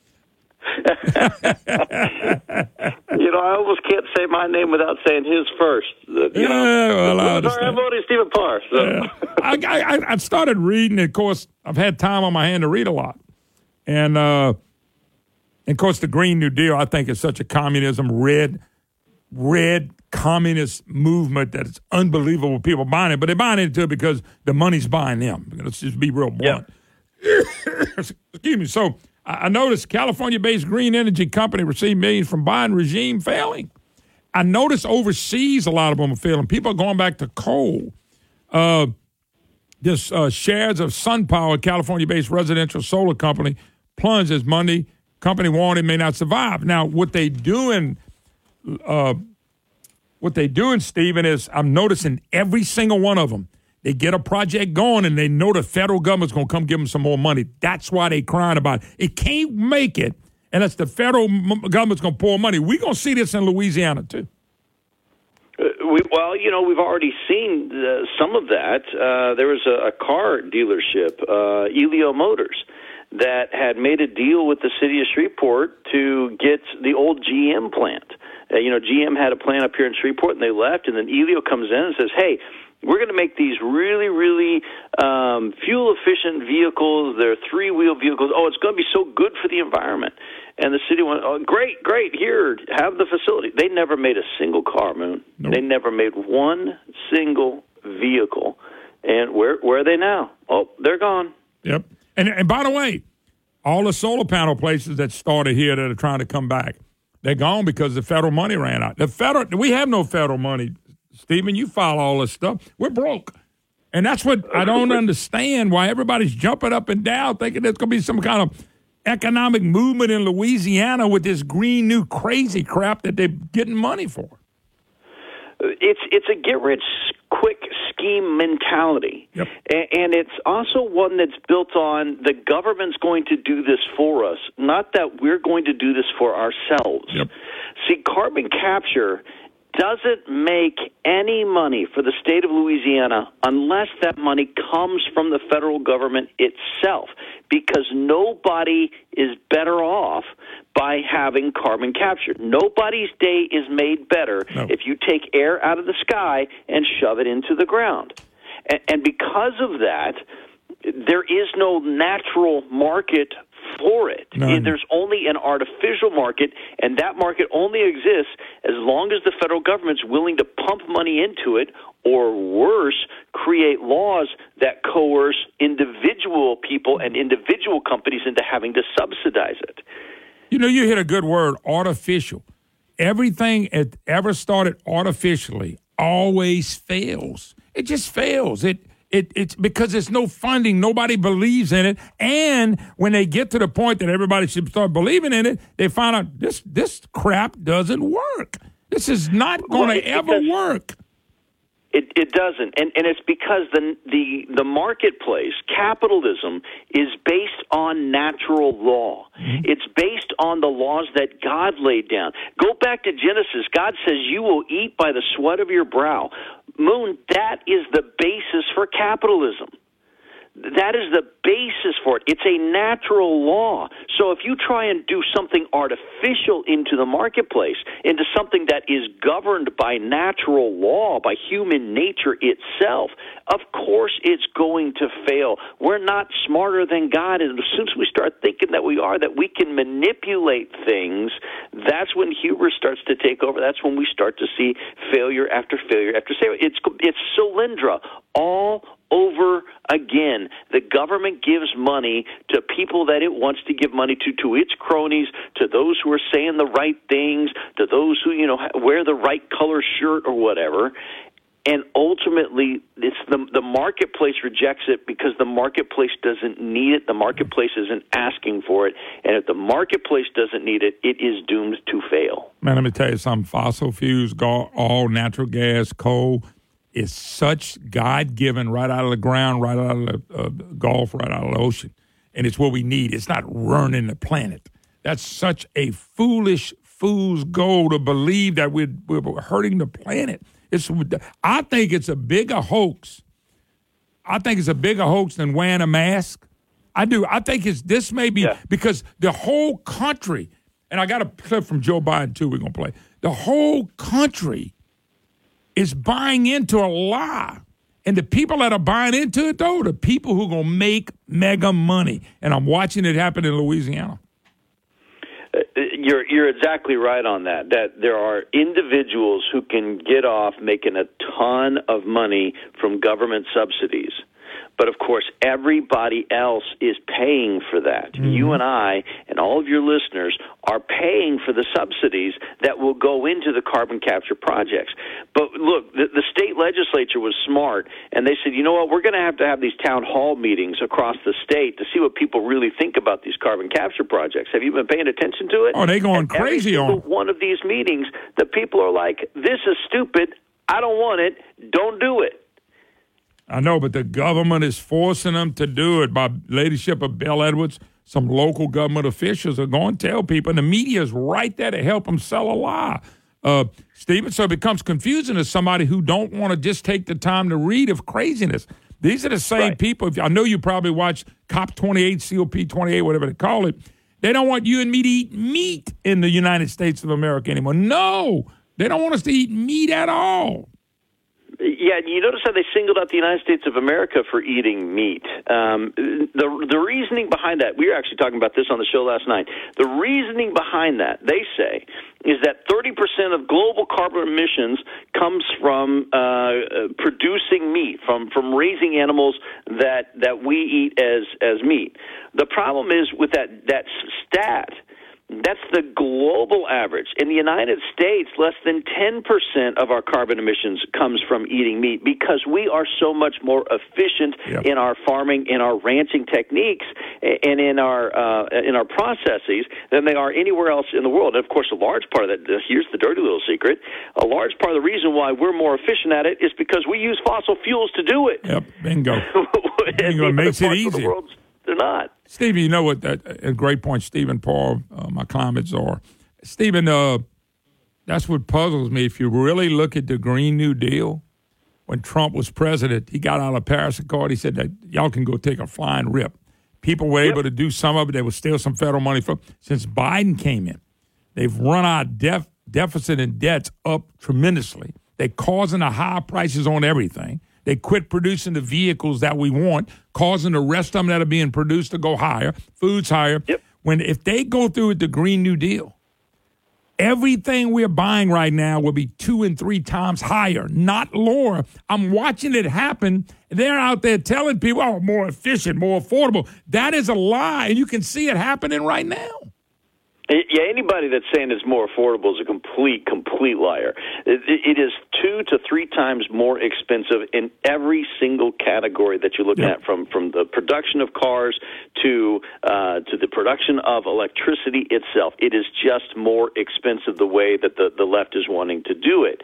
You know, I almost can't say my name without saying his first. The- You Yeah, know, well, I Louis understand. Aramboni, Stephen Parr. So. Yeah. I, I, I started reading. Of course, I've had time on my hand to read a lot, and uh, and of course, the Green New Deal. I think is such a communism red, red communist movement that it's unbelievable. People buying it, but they're buying into it because the money's buying them. Let's just be real blunt. Excuse me. So I I noticed California-based green energy company received millions from Biden regime failing. I noticed overseas a lot of them are failing. People are going back to coal. Uh, this uh, shares of SunPower, California-based residential solar company, plunged as Monday. Company warned it may not survive. Now, what they doing, uh, what they're doing, Stephen, is I'm noticing every single one of them. They get a project going and they know the federal government's going to come give them some more money. That's why they're crying about it. It can't make it unless the federal government's going to pour money. We're going to see this in Louisiana too. Uh, we, well, you know, we've already seen some of that. Uh, there was a, a car dealership, uh, Elio Motors, that had made a deal with the city of Shreveport to get the old GM plant. Uh, you know, GM had a plant up here in Shreveport, and they left, and then Elio comes in and says, "Hey." We're going to make these really, really um, fuel efficient vehicles. They're three wheel vehicles. Oh, it's going to be so good for the environment. And the city went, oh, great, great, here, have the facility. They never made a single car, Moon. They never made one single vehicle. And where where are they now? Oh, they're gone. Yep. And and by the way, all the solar panel places that started here that are trying to come back, they're gone because the federal money ran out. The federal we have no federal money, Stephen. You follow all this stuff. We're broke. And that's what I don't understand why everybody's jumping up and down thinking there's going to be some kind of economic movement in Louisiana with this green new crazy crap that they're getting money for. It's it's a get rich quick scheme mentality, yep. and, it's also one that's built on the government's going to do this for us, not that we're going to do this for ourselves. Yep. See, carbon capture doesn't make any money for the state of Louisiana unless that money comes from the federal government itself because nobody is better off by having carbon capture. Nobody's day is made better if you take air out of the sky and shove it into the ground. And, and because of that, there is no natural market for it. None. There's only an artificial market, and that market only exists as long as the federal government's willing to pump money into it, or worse, create laws that coerce individual people and individual companies into having to subsidize it. You know, you hit a good word, artificial. Everything that ever started artificially always fails. It just fails. It it, it's because it's no funding. Nobody believes in it. And when they get to the point that everybody should start believing in it, they find out this this crap doesn't work. This is not going to ever work. It, it doesn't, and and it's because the the the marketplace, capitalism, is based on natural law. Mm-hmm. It's based on the laws that God laid down. Go back to Genesis. God says, "You will eat by the sweat of your brow." Moon, that is the basis for capitalism. That is the basis for it. It's a natural law. So if you try and do something artificial into the marketplace, into something that is governed by natural law, by human nature itself, of course it's going to fail. We're not smarter than God. And as soon as we start thinking that we are, that we can manipulate things, that's when hubris starts to take over. That's when we start to see failure after failure after failure. It's, it's Solyndra all over again. The government gives money to people that it wants to give money to, to its cronies, to those who are saying the right things, to those who, you know, wear the right color shirt or whatever. And ultimately, it's the the marketplace rejects it because the marketplace doesn't need it. The marketplace isn't asking for it, and if the marketplace doesn't need it, it is doomed to fail. Man, let me tell you something. Fossil fuels, all natural gas, coal is such God given right out of the ground, right out of the uh, Gulf, right out of the ocean. And it's what we need. It's not ruining the planet. That's such a foolish fool's goal to believe that we're, we're hurting the planet. It's, I think it's a bigger hoax. I think it's a bigger hoax than wearing a mask. I do. I think it's this may be because the whole country, and I got a clip from Joe Biden too. We're gonna play. The whole country is buying into a lie, and the people that are buying into it though, the people who are gonna make mega money. And I'm watching it happen in Louisiana. Uh, You're you're exactly right on that. That there are individuals who can get off making a ton of money from government subsidies. But of course, everybody else is paying for that. Mm-hmm. You and I and all of your listeners are paying for the subsidies that will go into the carbon capture projects. But look, the, the state legislature was smart, and they said, you know what, we're going to have to have these town hall meetings across the state to see what people really think about these carbon capture projects. Have you been paying attention to it? Oh, they going And crazy on one of these meetings, the people are like, "This is stupid. I don't want it. Don't do it." I know, but the government is forcing them to do it by leadership of Bel Edwards. Some local government officials are going to tell people, and the media is right there to help them sell a lie. Uh, Stephen, so it becomes confusing to somebody who don't want to just take the time to read of craziness. These are the same people. If, I know you probably watch COP 28, COP 28, whatever they call it. They don't want you and me to eat meat in the United States of America anymore. No, they don't want us to eat meat at all. Yeah, you notice how they singled out the United States of America for eating meat. Um, the the reasoning behind that, we were actually talking about this on the show last night. The reasoning behind that, they say, is that 30% of global carbon emissions comes from uh, producing meat, from from raising animals that that we eat as as meat. The problem is with that that stat that's the global average. In the United States, less than 10% of our carbon emissions comes from eating meat because we are so much more efficient Yep. in our farming, in our ranching techniques, and in our uh, in our processes than they are anywhere else in the world. And of course, a large part of that. Here's the dirty little secret: a large part of the reason why we're more efficient at it is because we use fossil fuels to do it. Yep, bingo. Bingo. It makes it parts of the easier. world, they're not. Stephen, you know what? That, a great point. Stephen Parr, uh, my climates are. Stephen, uh, that's what puzzles me. If you really look at the Green New Deal, when Trump was president, he got out of Paris Accord. He said that y'all can go take a flying rip. People were able to do some of it. There was still some federal money for. Since Biden came in, they've run our def, deficit and debts up tremendously. They're causing the high prices on everything. They quit producing the vehicles that we want, causing the rest of them that are being produced to go higher. Food's higher. When if they go through with the Green New Deal, everything we're buying right now will be two and three times higher, not lower. I'm watching it happen. They're out there telling people, oh, more efficient, more affordable. That is a lie. And you can see it happening right now. Yeah, anybody that's saying it's more affordable is a complete, complete liar. It, it is two to three times more expensive in every single category that you're looking at, from from the production of cars to uh, to the production of electricity itself. It is just more expensive the way that the the left is wanting to do it,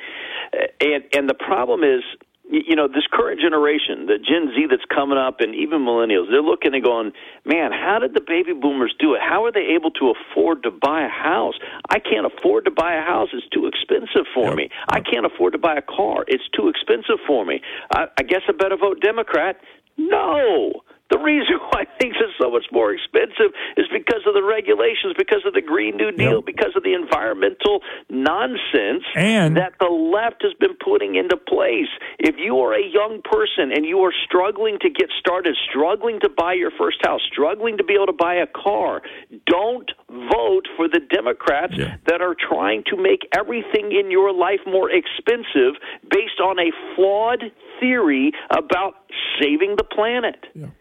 and and the problem is you know, this current generation, the Gen Z that's coming up, and even millennials, they're looking and going, man, how did the baby boomers do it? How are they able to afford to buy a house? I can't afford to buy a house. It's too expensive for me. I can't afford to buy a car. It's too expensive for me. I, I guess I better vote Democrat. No. The reason why things are so much more expensive is because of the regulations, because of the Green New Deal, because of the environmental nonsense And- that the left has been putting into place. If you are a young person and you are struggling to get started, struggling to buy your first house, struggling to be able to buy a car, don't vote for the Democrats that are trying to make everything in your life more expensive based on a flawed theory about saving the planet.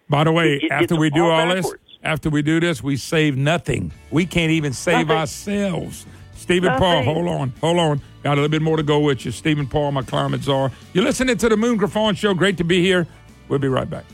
By the way, It- after we do all all this, after we do this, we save nothing. We can't even save Nothing. ourselves. Stephen Parr, hold on, hold on. Got a little bit more to go with you. Stephen Parr, my climate czar. You're listening to the Moon Griffon Show. Great to be here. We'll be right back.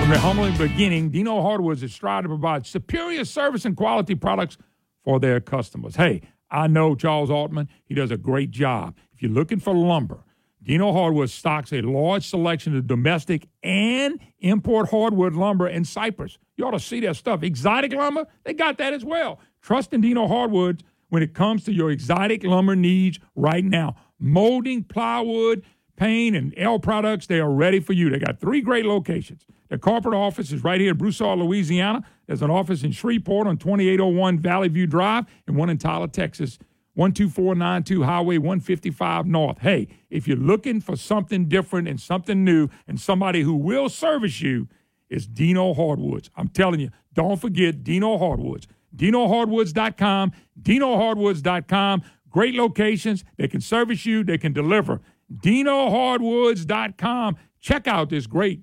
From the humble beginning, Dino Hardwoods is striving to provide superior service and quality products for their customers. Hey, I know Charles Altman. He does a great job. You're looking for lumber, Dino Hardwood stocks a large selection of domestic and import hardwood lumber and cypress. You ought to see their stuff. Exotic lumber, they got that as well. Trust in Dino Hardwoods when it comes to your exotic lumber needs right now. Molding, plywood, paint, and L products, they are ready for you. They got three great locations. Their corporate office is right here in Broussard, Louisiana. There's an office in Shreveport on 2801 Valley View Drive and one in Tyler, Texas. 12492 Highway 155 North. Hey, if you're looking for something different and something new and somebody who will service you, it's Dino Hardwoods. I'm telling you, don't forget Dino Hardwoods. DinoHardwoods.com, DinoHardwoods.com. Great locations. They can service you, they can deliver. DinoHardwoods.com. Check out this great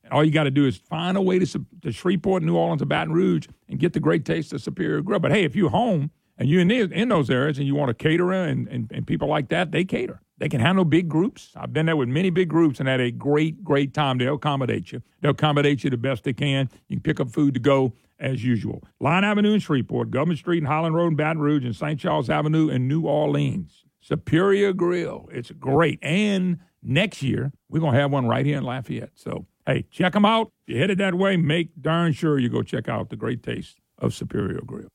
All you got to do is find a way to, to Shreveport, New Orleans, or Baton Rouge and get the great taste of Superior Grill. But hey, if you're home and you're in, the- in those areas and you want a caterer and, and, and people like that, they cater. They can handle big groups. I've been there with many big groups and had a great, great time. They'll accommodate you. They'll accommodate you the best they can. You can pick up food to go as usual. Line Avenue in Shreveport, Government Street and Highland Road in Baton Rouge, and St. Charles Avenue in New Orleans. Superior Grill. It's great. And next year, we're going to have one right here in Lafayette. So, hey, check them out. If you're headed that way, make darn sure you go check out the great taste of Superior Grill.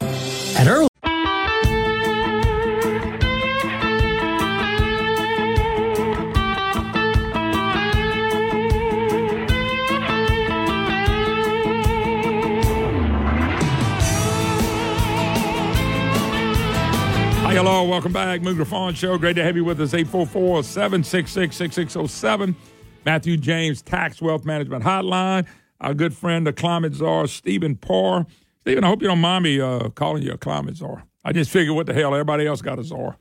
At Earl. Hi, hello, welcome back. Fawn Show. Great to have you with us. 844 766 6607. Matthew James Tax Wealth Management Hotline. Our good friend, the climate czar, Stephen Parr. Stephen, I hope you don't mind me uh, calling you a climate czar. I just figured what the hell, everybody else got a czar.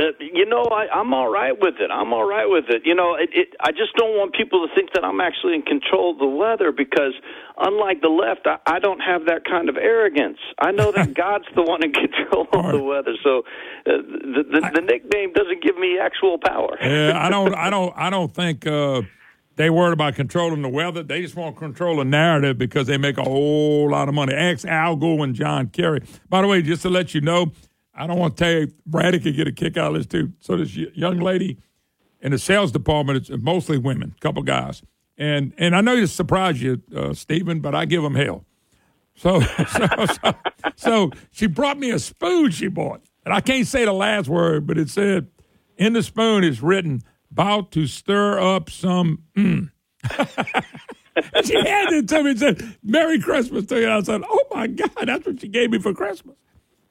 Uh, you know, I, I'm all right with it. I'm all right with it. You know, it, it, I just don't want people to think that I'm actually in control of the weather because, unlike the left, I, I don't have that kind of arrogance. I know that God's the one in control of the weather, so uh, the, the, the nickname doesn't give me actual power. Yeah, I don't, I don't, I don't think uh, they worried about controlling the weather. They just want to control the narrative because they make a whole lot of money. Ask Al Gore and John Kerry. By the way, just to let you know, I don't want to tell you, Brady could get a kick out of this too. So this young lady in the sales department, it's mostly women, a couple guys, and and I know you surprised you, uh, Stephen, but I give them hell. So so, so so she brought me a spoon she bought, and I can't say the last word, but it said in the spoon is written "about to stir up some." Mm. And she handed it to me and said, "Merry Christmas to you." I said, "Oh my God, that's what she gave me for Christmas."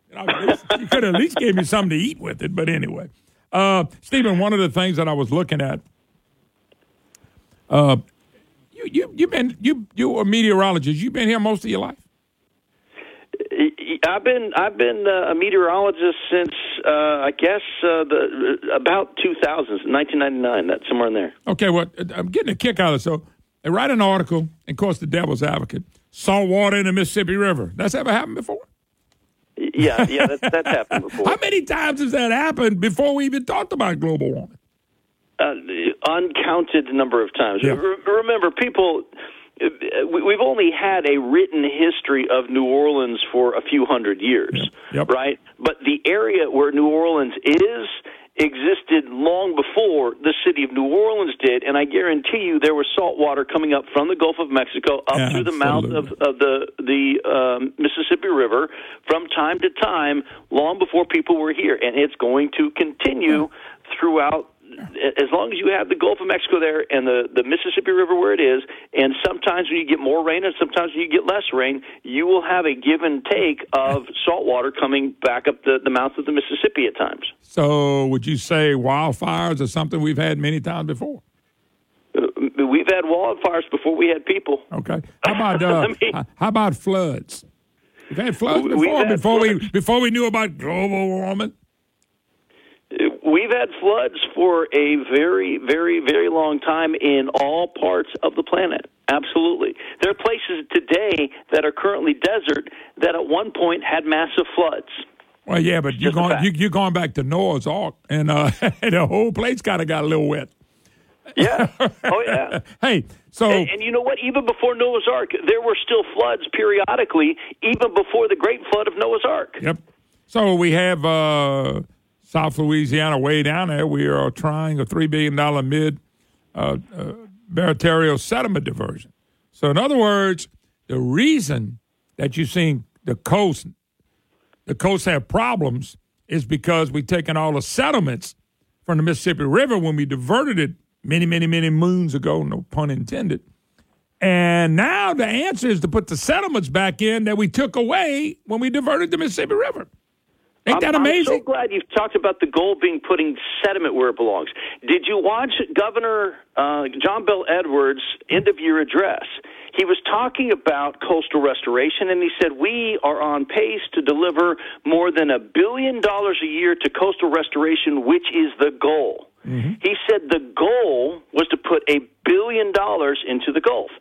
You know, you could at least gave me something to eat with it. But anyway, uh, Stephen, one of the things that I was looking at, uh, you you you've been you you a meteorologist. You've been here most of your life. I've been I've been uh, a meteorologist since uh, I guess uh, the about 2000, 1999, that somewhere in there. Okay, well, I'm getting a kick out of it. So they write an article, and of course, the devil's advocate. Salt water in the Mississippi River. That's ever happened before? Yeah, yeah, that's, that's happened before. How many times has that happened before we even talked about global warming? Uh, uncounted number of times. Re- remember, people. we- We've only had a written history of New Orleans for a few hundred years, right? But the area where New Orleans is existed long before the city of New Orleans did, and I guarantee you there was salt water coming up from the Gulf of Mexico up through the mouth of, of the the um, Mississippi River from time to time, long before people were here, and it's going to continue throughout as long as you have the Gulf of Mexico there and the, the Mississippi River where it is, and sometimes when you get more rain and sometimes when you get less rain, you will have a give and take of salt water coming back up the, the mouth of the Mississippi at times. So would you say wildfires are something we've had many times before? Uh, We've had wildfires before we had people. Okay. How about uh, h- how about floods? We've had floods before had before we floods. before we knew about global warming. We've had floods for a very, very, very long time in all parts of the planet. Absolutely. There are places today that are currently desert that at one point had massive floods. Well, yeah, but you're going, you, you're going back to Noah's Ark, and uh, the whole place kind of got a little wet. Yeah. Oh, yeah. hey, so and, and you know what? Even before Noah's Ark, there were still floods periodically, even before the Great Flood of Noah's Ark. Yep. So we have uh, South Louisiana way down there. We are trying a three billion dollar mid uh, uh, sediment diversion. So in other words, the reason that you're seeing the coast, the coast have problems, is because we've taken all the sediments from the Mississippi River when we diverted it many, many, many moons ago. No pun intended. And now the answer is to put the sediments back in that we took away when we diverted the Mississippi River. Ain't that I'm, amazing? I'm so glad you've talked about the goal being putting sediment where it belongs. Did you watch Governor uh, John Bel Edwards' end of year address? He was talking about coastal restoration, and he said we are on pace to deliver more than a billion dollars a year to coastal restoration, which is the goal. He said the goal was to put a billion dollars into the Gulf.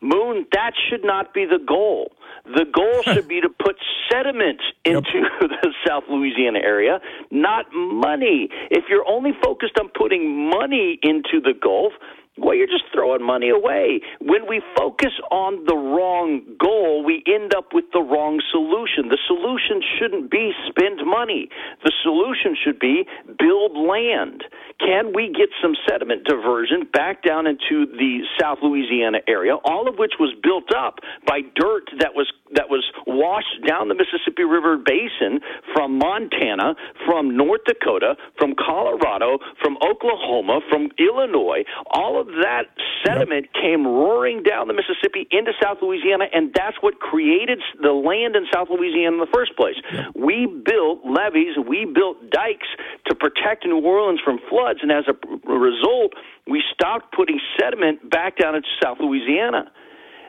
Moon, that should not be the goal. The goal should be to put sediment into the South Louisiana area, not money. If you're only focused on putting money into the Gulf, well, you're just throwing money away. When we focus on the wrong goal, we end up with the wrong solution. The solution shouldn't be spend money. The solution should be build land. Can we get some sediment diversion back down into the South Louisiana area, all of which was built up by dirt that was that was washed down the Mississippi River basin from Montana, from North Dakota, from Colorado, from Oklahoma, from Illinois. All of that sediment came roaring down the Mississippi into South Louisiana, and that's what created the land in South Louisiana in the first place. We built levees, we built dikes to protect New Orleans from floods, and as a result, we stopped putting sediment back down into South Louisiana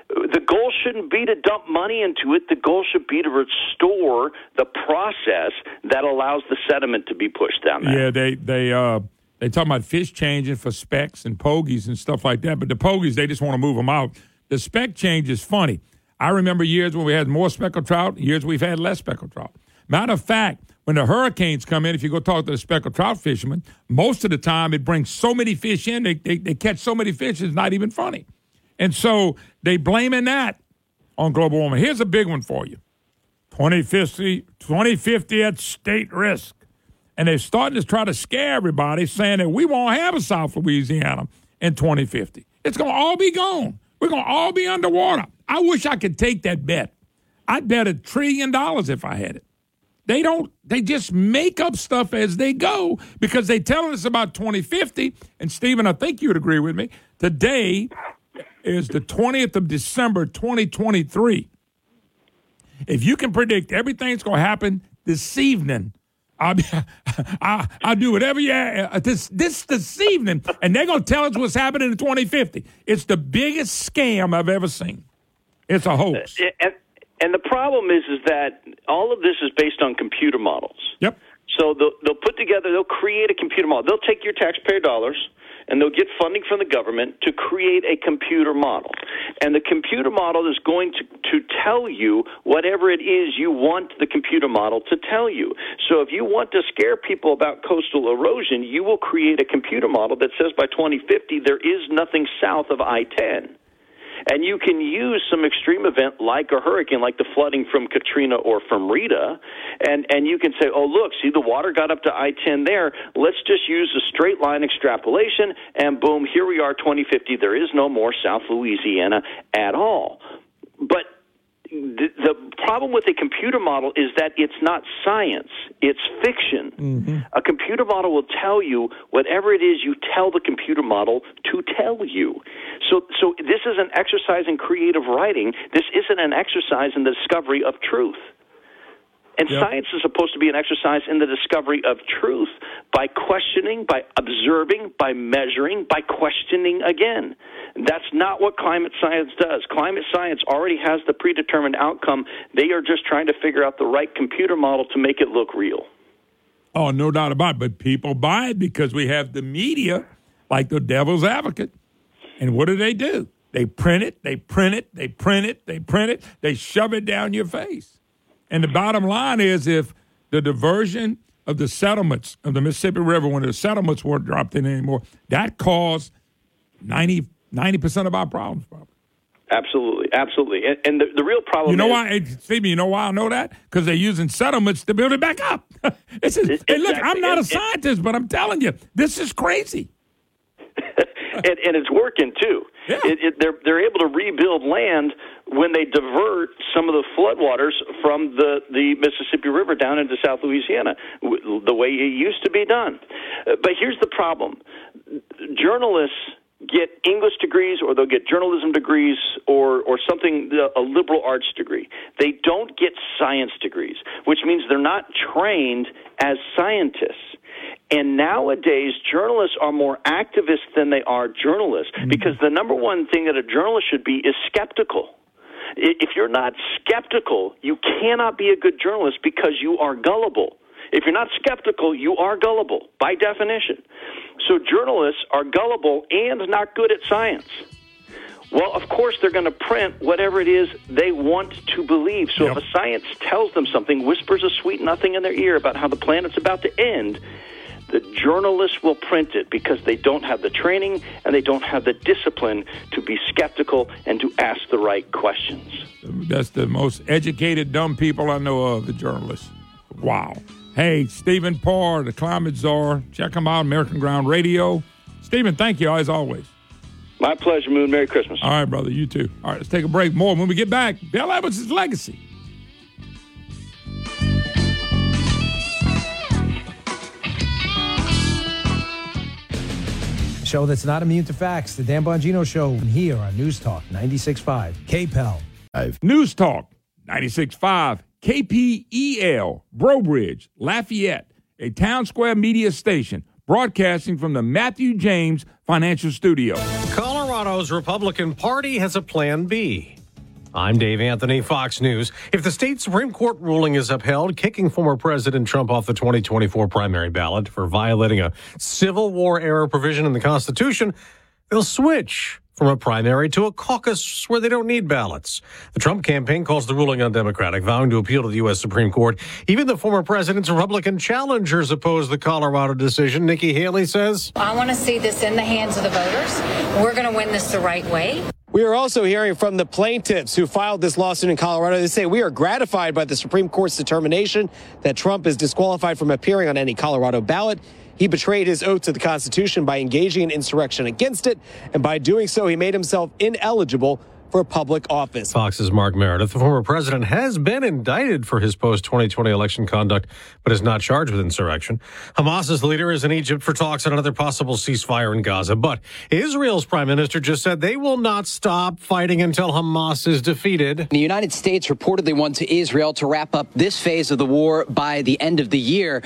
the goal shouldn't be to dump money into it. The goal should be to restore the process that allows the sediment to be pushed down there. Yeah, they they uh they talk about fish changing for specks and pogies and stuff like that, but the pogies they just want to move them out. The speck change is funny. I remember years when we had more speckled trout, years we've had less speckled trout. Matter of fact, when the hurricanes come in, if you go talk to the speckled trout fishermen, most of the time it brings so many fish in, they, they, they catch so many fish, it's not even funny. And so they blaming that on global warming. Here's a big one for you 2050, 2050 at state risk. And they're starting to try to scare everybody, saying that we won't have a South Louisiana in 2050. It's going to all be gone. We're going to all be underwater. I wish I could take that bet. I'd bet a trillion dollars if I had it. They don't, they just make up stuff as they go because they telling us about 2050. And Stephen, I think you would agree with me. Today is the 20th of December, 2023. If you can predict everything's going to happen this evening, I'll, I, do whatever you uh, this this this evening, and they're going to tell us what's happening in 2050. It's the biggest scam I've ever seen. It's a hoax. And, and the problem is, is that all of this is based on computer models. Yep. So they'll, they'll put together, they'll create a computer model. They'll take your taxpayer dollars and they'll get funding from the government to create a computer model. And the computer model is going to, to tell you whatever it is you want the computer model to tell you. So if you want to scare people about coastal erosion, you will create a computer model that says by 2050 there is nothing south of I 10 and you can use some extreme event like a hurricane, like the flooding from Katrina or from Rita, and and you can say, oh look, see the water got up to I-10 there. Let's just use a straight line extrapolation, and boom, here we are, 2050. There is no more South Louisiana at all. But the, the problem with a computer model is that it's not science, it's fiction. Mm-hmm. A computer model will tell you whatever it is you tell the computer model to tell you. So, so this is an exercise in creative writing. This isn't an exercise in the discovery of truth. And Yep. science is supposed to be an exercise in the discovery of truth by questioning, by observing, by measuring, by questioning again. That's not what climate science does. Climate science already has the predetermined outcome. They are just trying to figure out the right computer model to make it look real. Oh, no doubt about it. But people buy it because we have the media like the devil's advocate. And what do they do? They print it, they print it, they print it, they print it, they shove it down your face. And the bottom line is if the diversion of the settlements of the Mississippi River, when the settlements weren't dropped in anymore, that caused 90, percent of our problems. Bob. Absolutely, absolutely. And, and the, the real problem You know is, why, Stephen, you know why I know that? Because they're using settlements to build it back up. it's just, hey, look, I'm not a And- and- scientist, but I'm telling you, this is crazy. and, and it's working too. It, it, they're they're able to rebuild land when they divert some of the floodwaters from the the Mississippi River down into South Louisiana, the way it used to be done. Uh, But here's the problem: journalists get English degrees, or they'll get journalism degrees, or or something a liberal arts degree. They don't get science degrees, which means they're not trained as scientists. And nowadays, journalists are more activists than they are journalists because the number one thing that a journalist should be is skeptical. If you're not skeptical, you cannot be a good journalist because you are gullible. If you're not skeptical, you are gullible by definition. So journalists are gullible and not good at science. Well, of course, they're going to print whatever it is they want to believe. So if a science tells them something, whispers a sweet nothing in their ear about how the planet's about to end, the journalists will print it because they don't have the training and they don't have the discipline to be skeptical and to ask the right questions. That's the most educated dumb people I know of, the journalists. Wow. Hey, Stephen Parr, the climate czar. Check him out, American Ground Radio. Stephen, thank you as always. My pleasure, Moon. Merry Christmas. All right, brother. You too. All right, let's take a break. More when we get back. Bel Edwards' legacy. Show that's not immune to facts. The Dan Bongino Show here on News Talk 96.5 KPEL. News Talk 96.5 KPEL, Breaux Bridge, Lafayette, a town square media station broadcasting from the Matthew James Financial Studio. Colorado's Republican Party has a plan B. I'm Dave Anthony, Fox News. If the state Supreme Court ruling is upheld, kicking former President Trump off the 2024 primary ballot for violating a Civil War era provision in the Constitution, they'll switch from a primary to a caucus where they don't need ballots. The Trump campaign calls the ruling undemocratic, vowing to appeal to the U.S. Supreme Court. Even the former president's Republican challengers oppose the Colorado decision. Nikki Haley says, I want to see this in the hands of the voters. We're going to win this the right way. We are also hearing from the plaintiffs who filed this lawsuit in Colorado. They say we are gratified by the Supreme Court's determination that Trump is disqualified from appearing on any Colorado ballot. He betrayed his oath to the Constitution by engaging in insurrection against it, and by doing so, he made himself ineligible for public office. Fox's Mark Meredith. The former president has been indicted for his post 2020 election conduct, but is not charged with insurrection. Hamas's leader is in Egypt for talks on another possible ceasefire in Gaza. But Israel's prime minister just said they will not stop fighting until Hamas is defeated. The United States reportedly wants Israel to wrap up this phase of the war by the end of the year.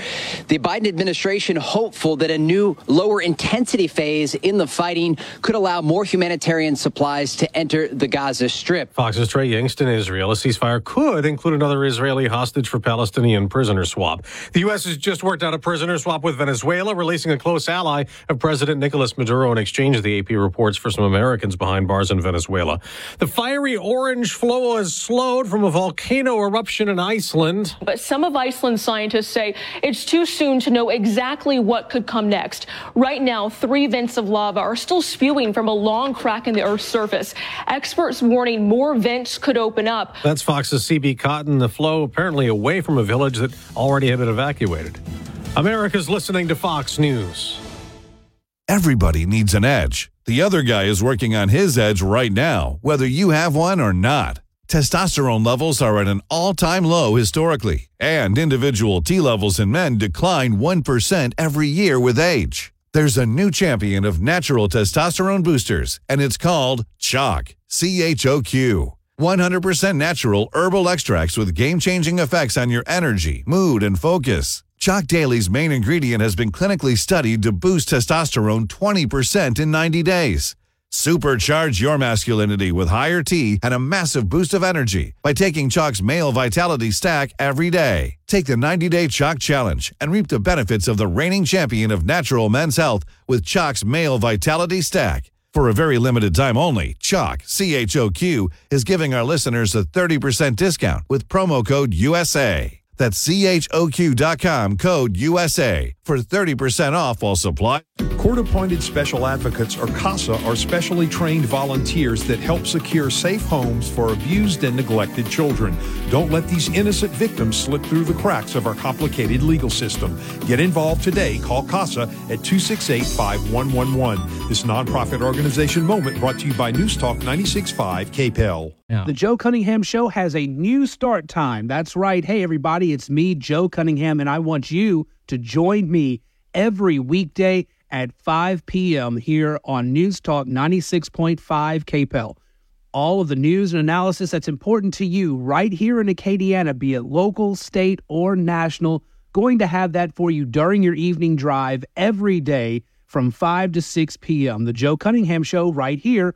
The Biden administration hopeful that a new lower intensity phase in the fighting could allow more humanitarian supplies to enter the Gaza Strip. Fox's Trey Yingst in Israel. A ceasefire could include another Israeli hostage for Palestinian prisoner swap. The U.S. has just worked out a prisoner swap with Venezuela, releasing a close ally of President Nicolas Maduro in exchange, the AP reports, for some Americans behind bars in Venezuela. The fiery orange flow has slowed from a volcano eruption in Iceland. But some of Iceland's scientists say it's too soon to know exactly what could come next. Right now, three vents of lava are still spewing from a long crack in the Earth's surface. Experts warning more vents could open up. That's Fox's CB Cotton. The flow apparently away from a village that already had been evacuated. America's listening to Fox News. Everybody needs an edge. The other guy is working on his edge right now, whether you have one or not. Testosterone levels are at an all time low historically, and individual T levels in men decline 1% every year with age. There's a new champion of natural testosterone boosters, and it's called Choq. C H O Q. 100% natural herbal extracts with game changing effects on your energy, mood, and focus. Choq Daily's main ingredient has been clinically studied to boost testosterone 20% in 90 days. Supercharge your masculinity with higher T and a massive boost of energy by taking Choq's Male Vitality Stack every day. Take the 90 Day Choq Challenge and reap the benefits of the reigning champion of natural men's health with Choq's Male Vitality Stack. For a very limited time only, Choq, C H O Q, is giving our listeners a 30% discount with promo code USA. That's CHOQ.com code USA for 30% off while supply. Court appointed special advocates, or CASA, are specially trained volunteers that help secure safe homes for abused and neglected children. Don't let these innocent victims slip through the cracks of our complicated legal system. Get involved today. Call CASA at 268 5111. This nonprofit organization moment brought to you by News Talk 965 KPEL. The Joe Cunningham Show has a new start time. That's right. Hey, everybody, it's me, Joe Cunningham, and I want you to join me every weekday at 5 p.m. here on News Talk 96.5 KPEL. All of the news and analysis that's important to you right here in Acadiana, be it local, state, or national, going to have that for you during your evening drive every day from 5 to 6 p.m. The Joe Cunningham Show right here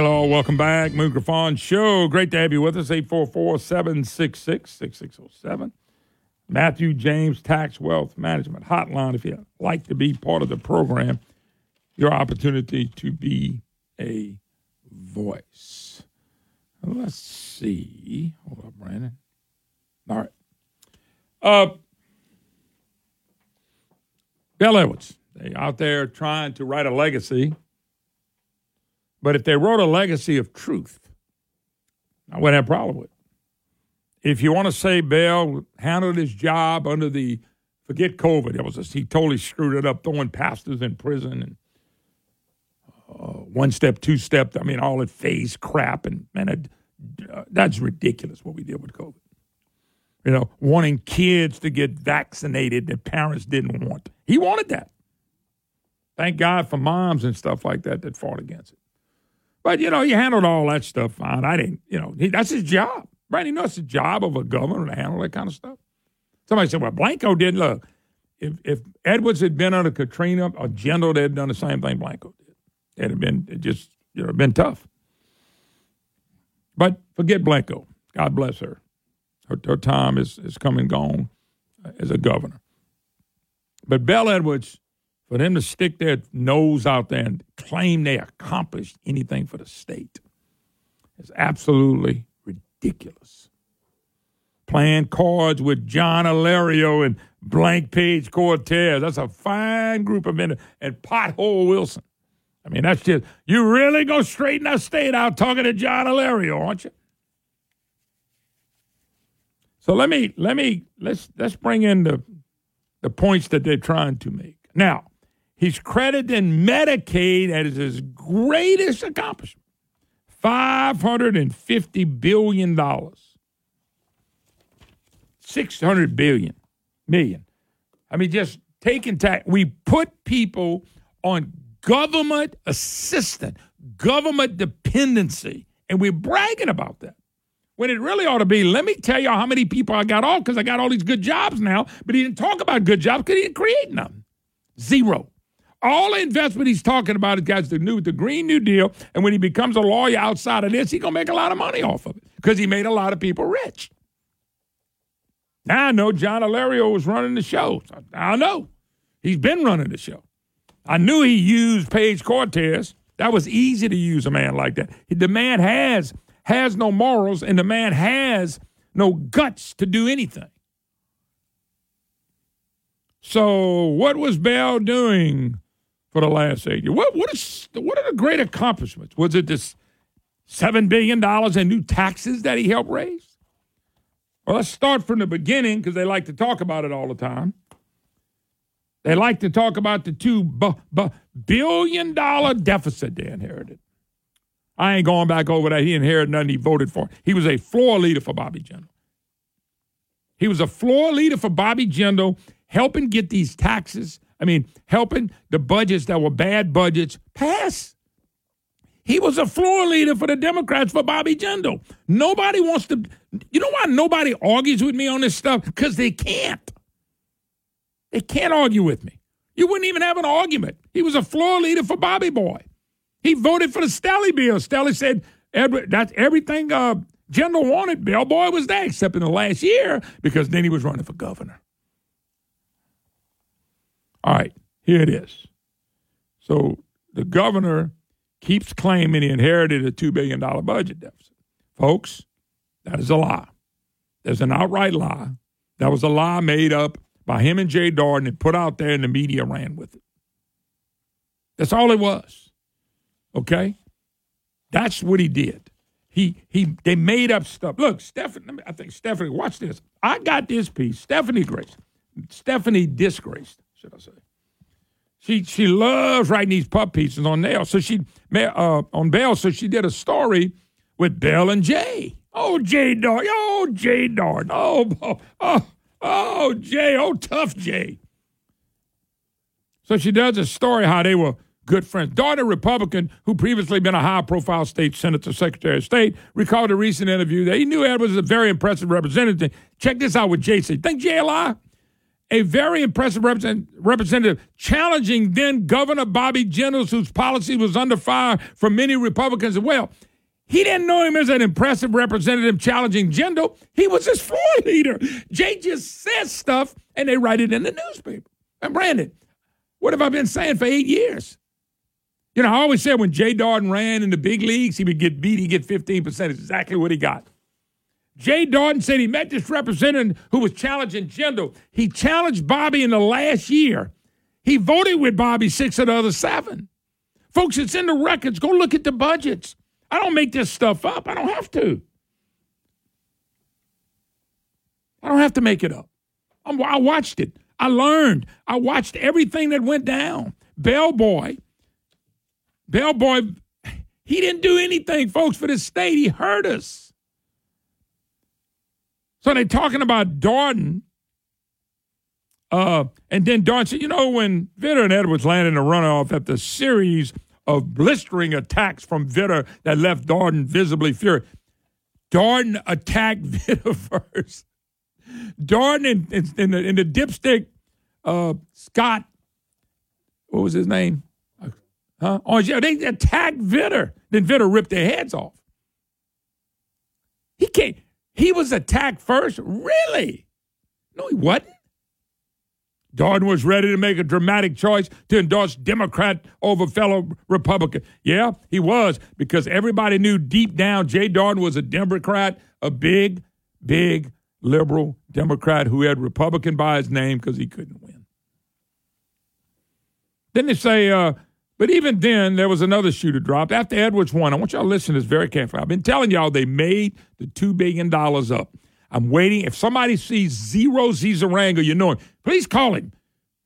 Welcome back. Moon Griffon Show. Great to have you with us. 844 766 6607. Matthew James Tax Wealth Management Hotline. If you'd like to be part of the program, your opportunity to be a voice. Let's see. Hold up, Brandon. All right. Uh, Bel Edwards. They out there trying to write a legacy. But if they wrote a legacy of truth, I wouldn't have a problem with it. If you want to say Bel handled his job under the forget COVID, it was just, he totally screwed it up, throwing pastors in prison and uh, one step, two step. I mean, all that phase crap, and man, it, uh, that's ridiculous what we did with COVID. You know, wanting kids to get vaccinated that parents didn't want. He wanted that. Thank God for moms and stuff like that that fought against it. But you know, he handled all that stuff fine. I didn't. You know, he, that's his job. Right? You know, it's the job of a governor to handle that kind of stuff. Somebody said, "Well, Blanco did." Look, if if Edwards had been under Katrina or Jindal, they'd done the same thing Blanco did. It'd have been it just you know been tough. But forget Blanco. God bless her. Her, her time is is come and gone uh, as a governor. But Bel Edwards, for them to stick their nose out there and claim they accomplished anything for the state is absolutely ridiculous. Playing cards with John Alario and Blank Page Cortez. That's a fine group of men. And Pothole Wilson. I mean, that's just, you really go straighten that state out talking to John Alario, aren't you? So let me, let me, let's, let's bring in the, the points that they're trying to make. Now, he's crediting Medicaid as his greatest accomplishment. $550 billion. $600 billion, million. I mean, just taking tax. We put people on government assistance, government dependency, and we're bragging about that. When it really ought to be, let me tell y'all how many people I got off because I got all these good jobs now, but he didn't talk about good jobs because he didn't create none. Zero. All the investment he's talking about is got to do with the Green New Deal. And when he becomes a lawyer outside of this, he's going to make a lot of money off of it because he made a lot of people rich. Now I know John Alario was running the show. I know. He's been running the show. I knew he used Page Cortez. That was easy to use a man like that. The man has has no morals, and the man has no guts to do anything. So, what was Bel doing for the last eight years? What what is what are the great accomplishments? Was it this seven billion dollars in new taxes that he helped raise? Well, let's start from the beginning because they like to talk about it all the time. They like to talk about the two bu- bu- billion dollar deficit they inherited. I ain't going back over that. He inherited nothing he voted for. He was a floor leader for Bobby Jindal. He was a floor leader for Bobby Jindal, helping get these taxes, I mean, helping the budgets that were bad budgets pass. He was a floor leader for the Democrats for Bobby Jindal. Nobody wants to, you know why nobody argues with me on this stuff? Because they can't. They can't argue with me. You wouldn't even have an argument. He was a floor leader for Bobby Boy. He voted for the Stelly bill. Stelly said that's everything uh, Jindal wanted. Bel Boy was there, except in the last year because then he was running for governor. All right, here it is. So the governor keeps claiming he inherited a $2 billion budget deficit. Folks, that is a lie. There's an outright lie. That was a lie made up by him and Jay Darden and put out there, and the media ran with it. That's all it was. Okay? That's what he did. He he they made up stuff. Look, Stephanie, I think Stephanie, watch this. I got this piece. Stephanie Grace. Stephanie disgraced, should I say. She she loves writing these pup pieces on Nail. So she uh, on Bel, so she did a story with Bel and Jay. Oh, Jay Dardenne. Oh, Jay Dardenne. Oh, oh, oh, oh, Jay. Oh, tough Jay. So she does a story how they were good friends. Daughter Republican, who previously been a high-profile state senator, secretary of state, recalled a recent interview that he knew Ed was a very impressive representative. Check this out with Jay said. Think Jay a A very impressive represent, representative challenging then Governor Bobby Jindal, whose policy was under fire from many Republicans as well. He didn't know him as an impressive representative challenging Jindal. He was his floor leader. Jay just says stuff and they write it in the newspaper. And Brandon, what have I been saying for eight years? You know, I always said when Jay Dardenne ran in the big leagues, he would get beat, he'd get 15%. Exactly what he got. Jay Dardenne said he met this representative who was challenging Jindal. He challenged Bobby in the last year. He voted with Bobby six of the other seven. Folks, it's in the records. Go look at the budgets. I don't make this stuff up. I don't have to. I don't have to make it up. I'm, i watched it. I learned. I watched everything that went down. Bellboy, Bellboy, he didn't do anything, folks, for the state. He hurt us. So they're talking about Dardenne. Uh, and then Dardenne said, you know, when Vitter and Edwards landed a runoff after a series of blistering attacks from Vitter that left Dardenne visibly furious, Dardenne attacked Vitter first. Dardenne in, in, the, the dipstick, uh, Scott, what was his name? Huh? Oh, yeah, they attacked Vitter. Then Vitter ripped their heads off. He can't. He was attacked first? Really? No, he wasn't. Dardenne was ready to make a dramatic choice to endorse Democrat over fellow Republican. Yeah, he was, because everybody knew deep down Jay Dardenne was a Democrat, a big, big liberal Democrat who had Republican by his name because he couldn't win. Then they say, uh, but even then, there was another shoe to drop. After Edwards won, I want y'all to listen to this very carefully. I've been telling y'all they made the $2 billion up. I'm waiting. If somebody sees zero Zizaranga, you know him. Please call him.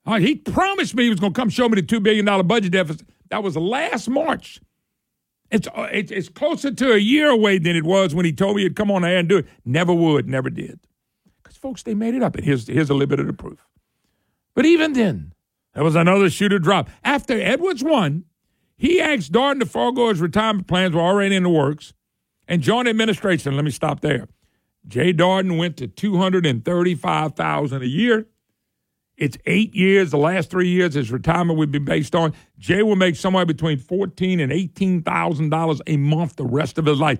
Uh, he promised me he was going to come show me the $2 billion budget deficit. That was last March. It's, uh, it's closer to a year away than it was when he told me he'd come on air and do it. Never would, never did. Because, folks, they made it up. And here's, here's a little bit of the proof. But even then, there was another shooter drop. After Edwards won, he asked Dardenne to forego his retirement plans were already in the works and join administration. Let me stop there. Jay Dardenne went to 235000 a year. It's eight years. The last three years, his retirement would be based on. Jay will make somewhere between fourteen and eighteen thousand dollars a month the rest of his life.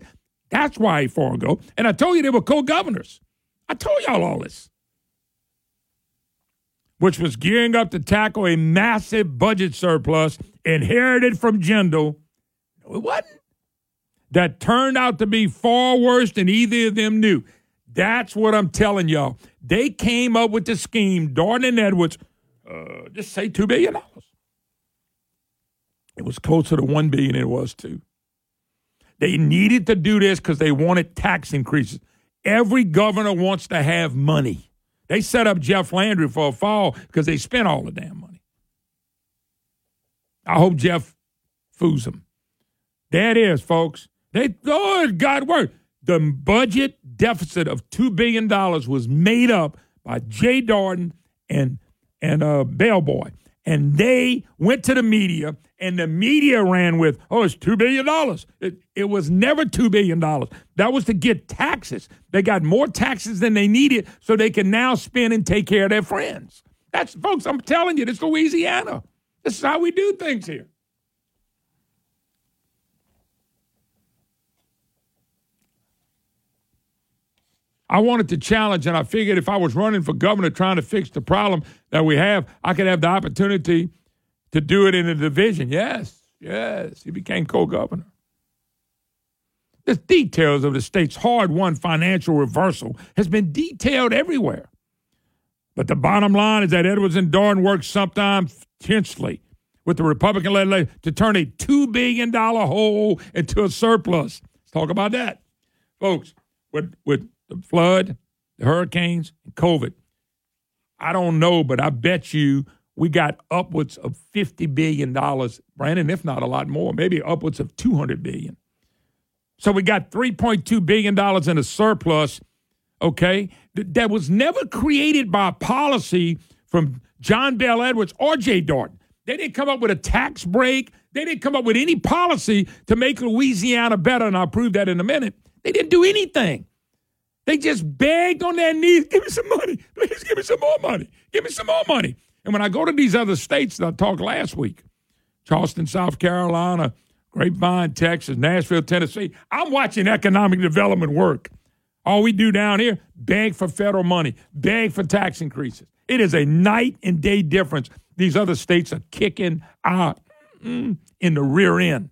That's why he forego. And I told you they were co-governors. I told y'all all this which was gearing up to tackle a massive budget surplus inherited from Jindal. It wasn't. That turned out to be far worse than either of them knew. That's what I'm telling y'all. They came up with the scheme, Dardenne and Edwards, uh, just say $2 billion. It was closer to 1 billion than it was two. They needed to do this because they wanted tax increases. Every governor wants to have money. They set up Jeff Landry for a fall because they spent all the damn money. I hope Jeff foos them. There it is, folks. They oh God work. The budget deficit of two billion dollars was made up by Jay Dardenne and and uh, Bellboy, and they went to the media and the media ran with, oh, it's $2 billion. It, it was never $2 billion. That was to get taxes. They got more taxes than they needed so they can now spend and take care of their friends. That's, folks, I'm telling you, this is Louisiana. This is how we do things here. I wanted to challenge, and I figured if I was running for governor trying to fix the problem that we have, I could have the opportunity to do it in a division. Yes, yes, he became co governor. The details of the state's hard won financial reversal has been detailed everywhere. But the bottom line is that Edwards and Dorn worked sometimes tensely with the Republican led legislature to turn a $2 billion hole into a surplus. Let's talk about that. Folks, with, with the flood, the hurricanes, and COVID, I don't know, but I bet you we got upwards of $50 billion, Brandon, if not a lot more, maybe upwards of 200 billion. So we got $3.2 billion in a surplus, okay, that was never created by policy from John Bel Edwards or Jay Dardenne. They didn't come up with a tax break. They didn't come up with any policy to make Louisiana better, and I'll prove that in a minute. They didn't do anything. They just begged on their knees, give me some money. Please give me some more money. Give me some more money. And when I go to these other states that I talked last week, Charleston, South Carolina, Grapevine, Texas, Nashville, Tennessee. I'm watching economic development work. All we do down here, beg for federal money, beg for tax increases. It is a night and day difference. These other states are kicking out mm, in the rear end.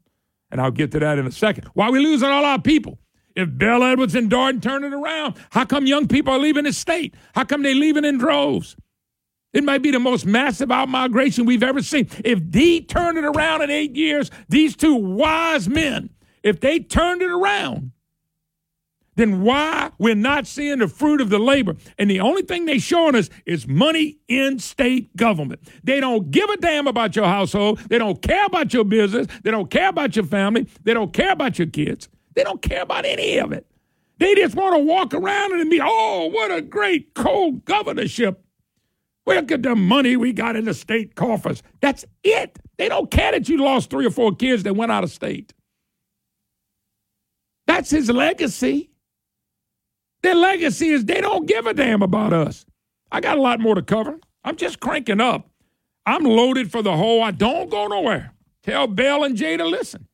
And I'll get to that in a second. Why are we losing all our people? If Bel Edwards and Dardenne turn it around, how come young people are leaving the state? How come they leaving in droves? It might be the most massive outmigration we've ever seen. If D turned it around in eight years, these two wise men, if they turned it around, then why we're not seeing the fruit of the labor. And the only thing they're showing us is money in state government. They don't give a damn about your household. They don't care about your business. They don't care about your family. They don't care about your kids. They don't care about any of it. They just want to walk around and be, oh, what a great cold governorship. Look at the money we got in the state coffers. That's it. They don't care that you lost three or four kids that went out of state. That's his legacy. Their legacy is they don't give a damn about us. I got a lot more to cover. I'm just cranking up. I'm loaded for the whole. I don't go nowhere. Tell Bel and Jay to listen.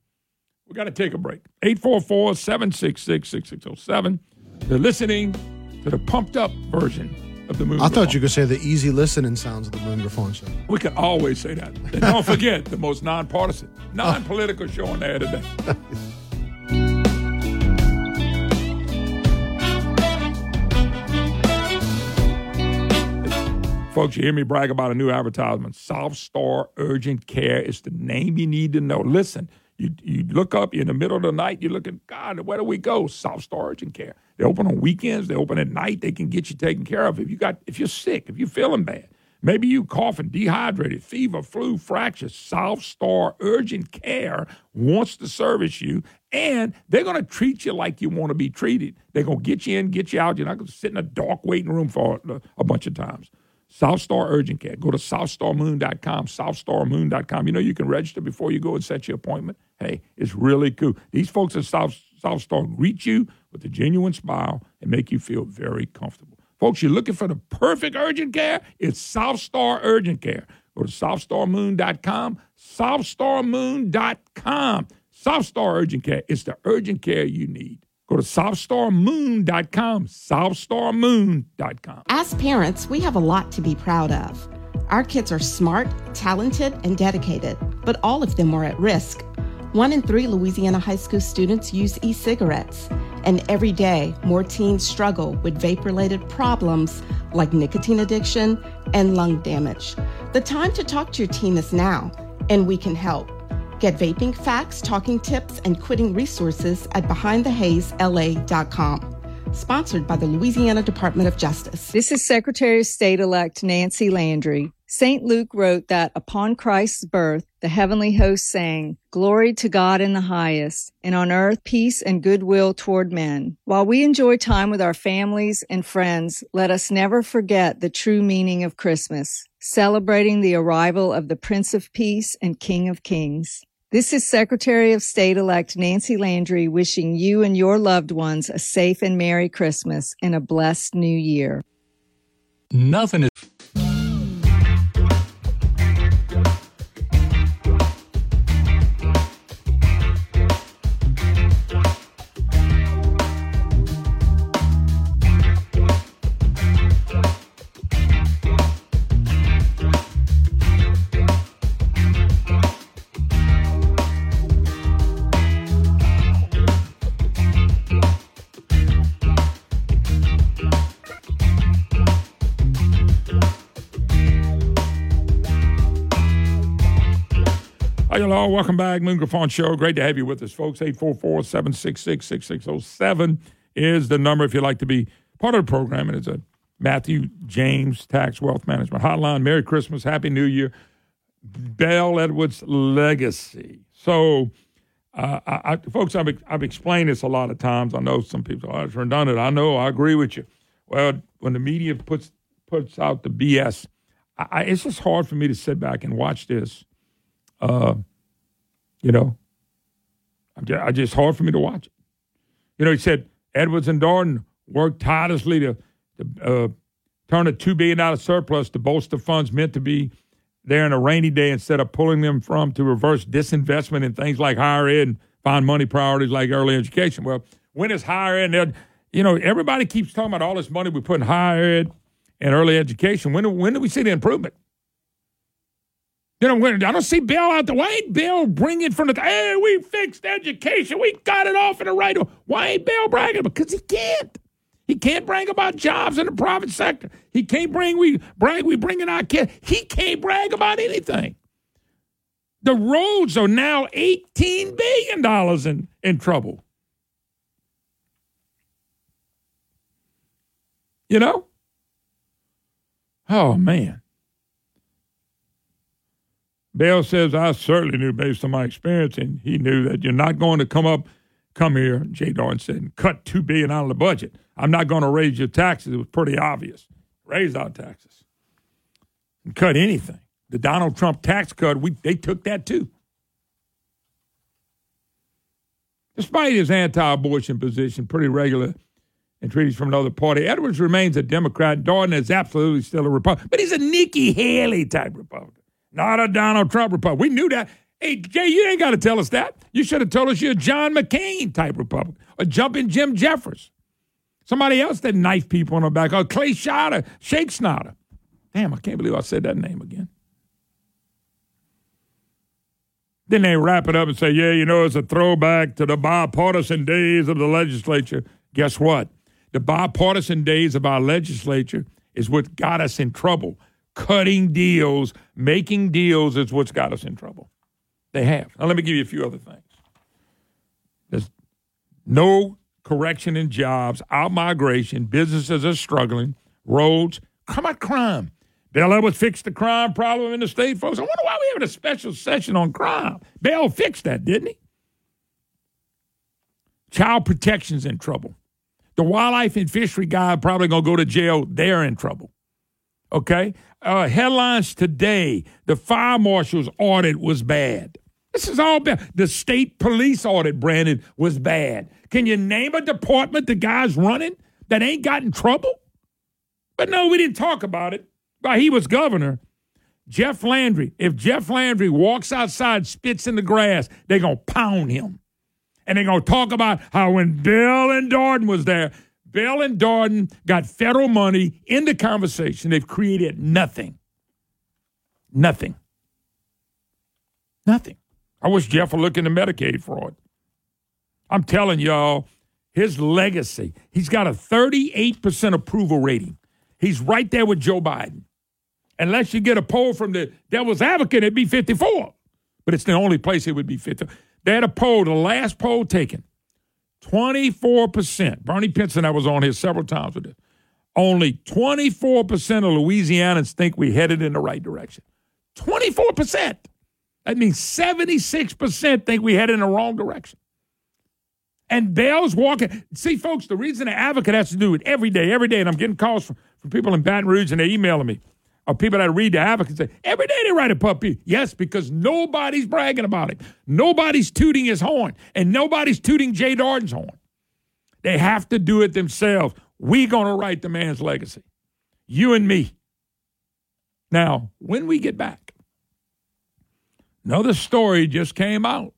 We got to take a break. 844 766 6607. They're listening to the pumped up version of the Moon. I thought you could say the easy listening sounds of the Moon Griffon show. We can always say that. And don't forget the most nonpartisan, non political show on there today. Folks, you hear me brag about a new advertisement. South Star Urgent Care is the name you need to know. Listen, you, you look up in the middle of the night, you're looking, God, where do we go? South Star Urgent Care. They open on weekends, they open at night, they can get you taken care of. If you got if you're sick, if you're feeling bad, maybe you coughing, dehydrated, fever, flu, fractures, South Star Urgent Care wants to service you and they're to treat you like you want to be treated. They're to get you in, get you out. You're not to sit in a dark waiting room for a bunch of times. South Star Urgent Care. Go to SouthStarMoon.com, SouthStarMoon.com. You know, you can register before you go and set your appointment. Hey, it's really cool. These folks at South, South Star greet you with a genuine smile and make you feel very comfortable. Folks, you're looking for the perfect urgent care? It's South Star Urgent Care. Go to SouthStarMoon.com, SouthStarMoon.com. South Star Urgent Care. It's the urgent care you need. Go to SouthStarMoon.com, SouthStarMoon.com. As parents, we have a lot to be proud of. Our kids are smart, talented, and dedicated, but all of them are at risk. One in three Louisiana high school students use e cigarettes, and every day more teens struggle with vape related problems like nicotine addiction and lung damage. The time to talk to your teen is now, and we can help. Get vaping facts, talking tips, and quitting resources at BehindTheHazeLA.com. Sponsored by the Louisiana Department of Justice. This is Secretary of State elect Nancy Landry. St. Luke wrote that upon Christ's birth, the heavenly host sang, Glory to God in the highest, and on earth peace and goodwill toward men. While we enjoy time with our families and friends, let us never forget the true meaning of Christmas, celebrating the arrival of the Prince of Peace and King of Kings. This is Secretary of State elect Nancy Landry wishing you and your loved ones a safe and Merry Christmas and a blessed New Year. Nothing is. Welcome back. Moon Griffon Show. Great to have you with us, folks. 844 766 6607 is the number if you'd like to be part of the program. And it's a Matthew James Tax Wealth Management Hotline. Merry Christmas. Happy New Year. Bel Edwards Legacy. So, uh, I, I, folks, I've, I've explained this a lot of times. I know some people, oh, it's redundant. I know. I agree with you. Well, when the media puts puts out the BS, I, it's just hard for me to sit back and watch this uh, you know, I just, hard for me to watch it. You know, he said Edwards and Dardenne worked tirelessly to, to uh, turn a $2 billion surplus to bolster funds meant to be there in a rainy day instead of pulling them from to reverse disinvestment in things like higher ed and find money priorities like early education. Well, when is higher ed? You know, everybody keeps talking about all this money we put in higher ed and early education. When, when do we see the improvement? You know, I don't see Bel out there. Why ain't Bel bringing from the hey, we fixed education, we got it off in the right. Why ain't Bel bragging? Because he can't. He can't brag about jobs in the private sector. He can't bring we brag we bringing our kids. He can't brag about anything. The roads are now eighteen billion dollars in in trouble. You know? Oh man. Bel says, I certainly knew based on my experience, and he knew that you're not going to come up, come here, Jay Darn said, and cut two billion out of the budget. I'm not going to raise your taxes. It was pretty obvious. Raise our taxes. And cut anything. The Donald Trump tax cut, we they took that too. Despite his anti-abortion position, pretty regular entreaties from another party, Edwards remains a Democrat. Dardenne is absolutely still a Republican, but he's a Nikki Haley type Republican not a Donald Trump Republican. We knew that. Hey, Jay, you ain't got to tell us that. You should have told us you're a John McCain type Republican, or jumping Jim Jeffords. Somebody else that knife people in the back, or Clay Schroeder, Shake Snotter. Damn, I can't believe I said that name again. Then they wrap it up and say, yeah, you know, it's a throwback to the bipartisan days of the legislature. Guess what? The bipartisan days of our legislature is what got us in trouble cutting deals, making deals is what's got us in trouble. They have. Now, let me give you a few other things. There's no correction in jobs, out migration, businesses are struggling, roads, come on, crime. Bel Edwards fixed the crime problem in the state, folks. I wonder why we having a special session on crime. Bel fixed that, didn't he? Child protection's in trouble. The wildlife and fishery guy probably gonna go to jail. They're in trouble. Okay? Uh, headlines today the fire marshal's audit was bad. This is all bad. The state police audit, Brandon, was bad. Can you name a department the guy's running that ain't got in trouble? But no, we didn't talk about it. While he was governor, Jeff Landry, if Jeff Landry walks outside, spits in the grass, they're going to pound him. And they're going to talk about how when Bel and Dardenne was there, Bel and Dardenne got federal money in the conversation. They've created nothing. Nothing. Nothing. I wish Jeff would look into Medicaid fraud. I'm telling y'all, his legacy, he's got a 38% approval rating. He's right there with Joe Biden. Unless you get a poll from the devil's advocate, it'd be 54. But it's the only place it would be 50. They had a poll, the last poll taken. 24%. Bernie Pinsonat, I was on here several times with it. Only 24% of Louisianans think we headed in the right direction. 24%. That means 76% think we headed in the wrong direction. And Bel's walking. See, folks, the reason the advocate has to do it every day, every day, and I'm getting calls from, from people in Baton Rouge and they're emailing me, or people that read the advocate say, every day they write a puppy. Yes, because nobody's bragging about it. Nobody's tooting his horn, and nobody's tooting Jay Dardenne's horn. They have to do it themselves. we going to write the man's legacy. You and me. Now, when we get back, another story just came out.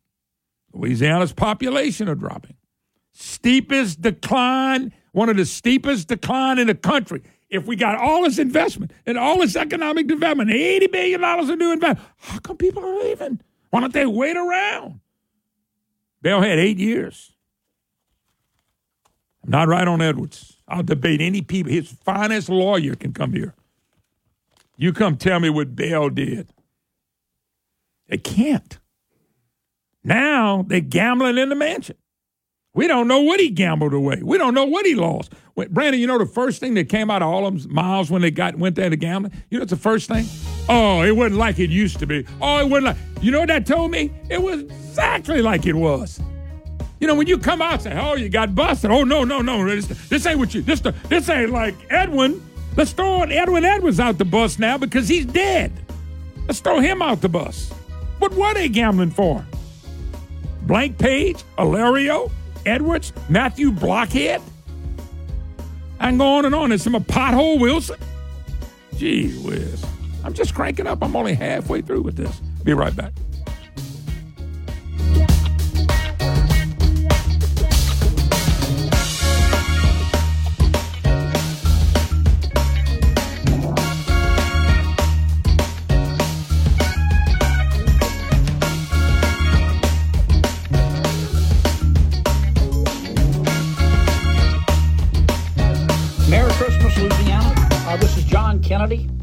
Louisiana's population are dropping. Steepest decline, one of the steepest decline in the country. If we got all this investment and all this economic development, $80 billion in new investment, how come people are leaving? Why don't they wait around? Bel had eight years. I'm not right on Edwards. I'll debate any people. His finest lawyer can come here. You come tell me what Bel did. They can't. Now they're gambling in the mansion. We don't know what he gambled away. We don't know what he lost. Brandon, you know the first thing that came out of all of them miles when they got went there to gambling? You know it's the first thing? Oh, it wasn't like it used to be. Oh, it wasn't like you know what that told me? It was exactly like it was. You know, when you come out and say, Oh, you got busted. Oh no, no, no. This, this ain't what you this this ain't like Edwin. Let's throw Edwin Edwards out the bus now because he's dead. Let's throw him out the bus. What were they gambling for? Blank Page, Alario, Edwards, Matthew Blockhead. I go on and on. It's There's some pothole Wilson. Gee whiz. I'm just cranking up. I'm only halfway through with this. Be right back.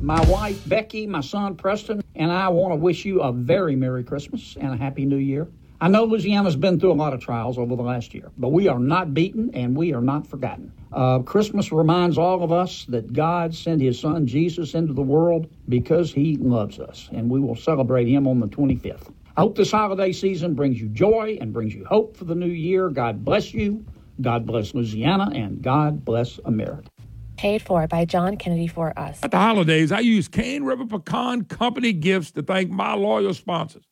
My wife Becky, my son Preston, and I want to wish you a very Merry Christmas and a Happy New Year. I know Louisiana's been through a lot of trials over the last year, but we are not beaten and we are not forgotten. Uh, Christmas reminds all of us that God sent his son Jesus into the world because he loves us, and we will celebrate him on the 25th. I hope this holiday season brings you joy and brings you hope for the new year. God bless you. God bless Louisiana, and God bless America. Paid for by John Kennedy for us. At the holidays, I use Cane River Pecan Company gifts to thank my loyal sponsors.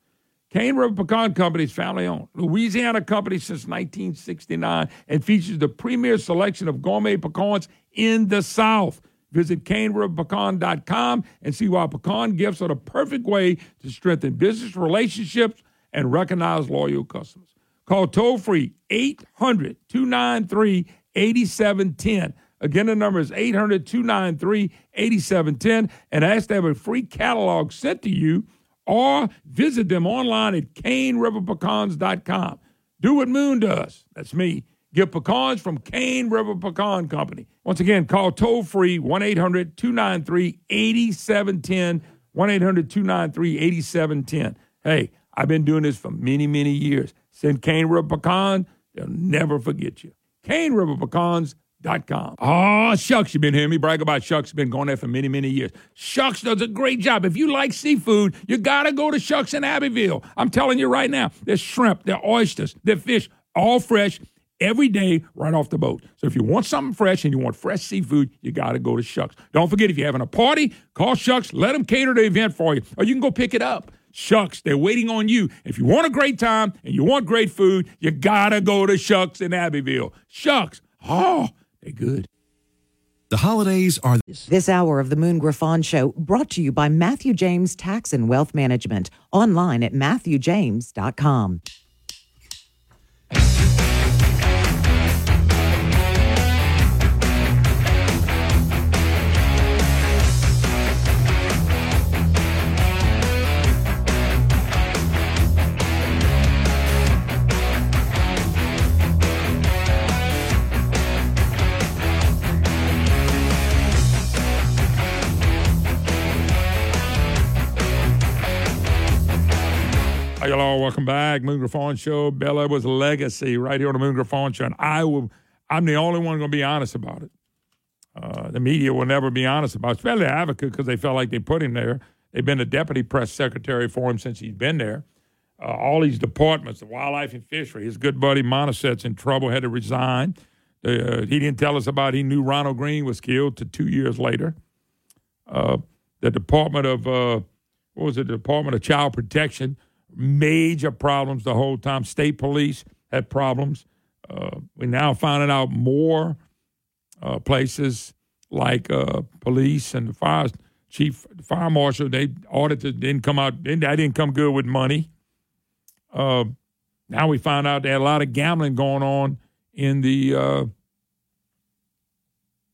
Cane River Pecan Company is family owned, Louisiana company since 1969, and features the premier selection of gourmet pecans in the South. Visit caneriverpecan.com and see why pecan gifts are the perfect way to strengthen business relationships and recognize loyal customers. Call toll free 800 293 8710. Again, the number is 800 293 8710 and ask to have a free catalog sent to you or visit them online at caneriverpecans.com. Do what Moon does. That's me. Get pecans from Cane River Pecan Company. Once again, call toll free 1 800 293 8710. 1 800 293 8710. Hey, I've been doing this for many, many years. Send Cane River Pecan, they'll never forget you. CaneRiverPecans.com. Oh, Shucks, you've been hearing me brag about Shucks. Been going there for many, many years. Shucks does a great job. If you like seafood, you got to go to Shucks in Abbeville. I'm telling you right now, there's shrimp, there's oysters, there's fish, all fresh every day right off the boat. So if you want something fresh and you want fresh seafood, you got to go to Shucks. Don't forget, if you're having a party, call Shucks. Let them cater the event for you, or you can go pick it up. Shucks, they're waiting on you. If you want a great time and you want great food, you got to go to Shucks in Abbeville. Shucks, oh, they're good. The holidays are This hour of the Moon Griffon Show brought to you by Matthew James Tax and Wealth Management. Online at MatthewJames.com. Hi, y'all. Welcome back. Moon Griffon Show. Bel Edwards Legacy right here on the Moon Griffon Show. And I will, I'm the only one going to be honest about it. Uh, the media will never be honest about it, especially advocate because they felt like they put him there. They've been the deputy press secretary for him since he's been there. Uh, all these departments, the wildlife and fishery, his good buddy Montoucet's in trouble, had to resign. Uh, he didn't tell us about he knew Ronald Greene was killed to two years later. Uh, the Department of, uh, what was it, the Department of Child Protection, major problems the whole time. State police had problems. Uh, we're now finding out more uh, places like uh, police and the fire chief, fire marshal. They audited didn't come out. That didn't come good with money. Uh, now we found out there had a lot of gambling going on in the uh,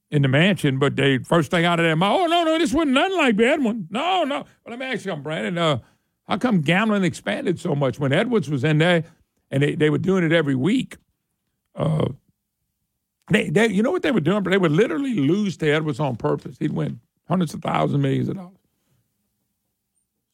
in the mansion. But they first thing out of their mouth, oh no no, this wasn't nothing like that one. No no. But let me ask you, something, Brandon. How come gambling expanded so much when Edwards was in there and they, they were doing it every week? Uh, they, they, you know what they were doing? But They would literally lose to Edwards on purpose. He'd win hundreds of thousands, millions of dollars.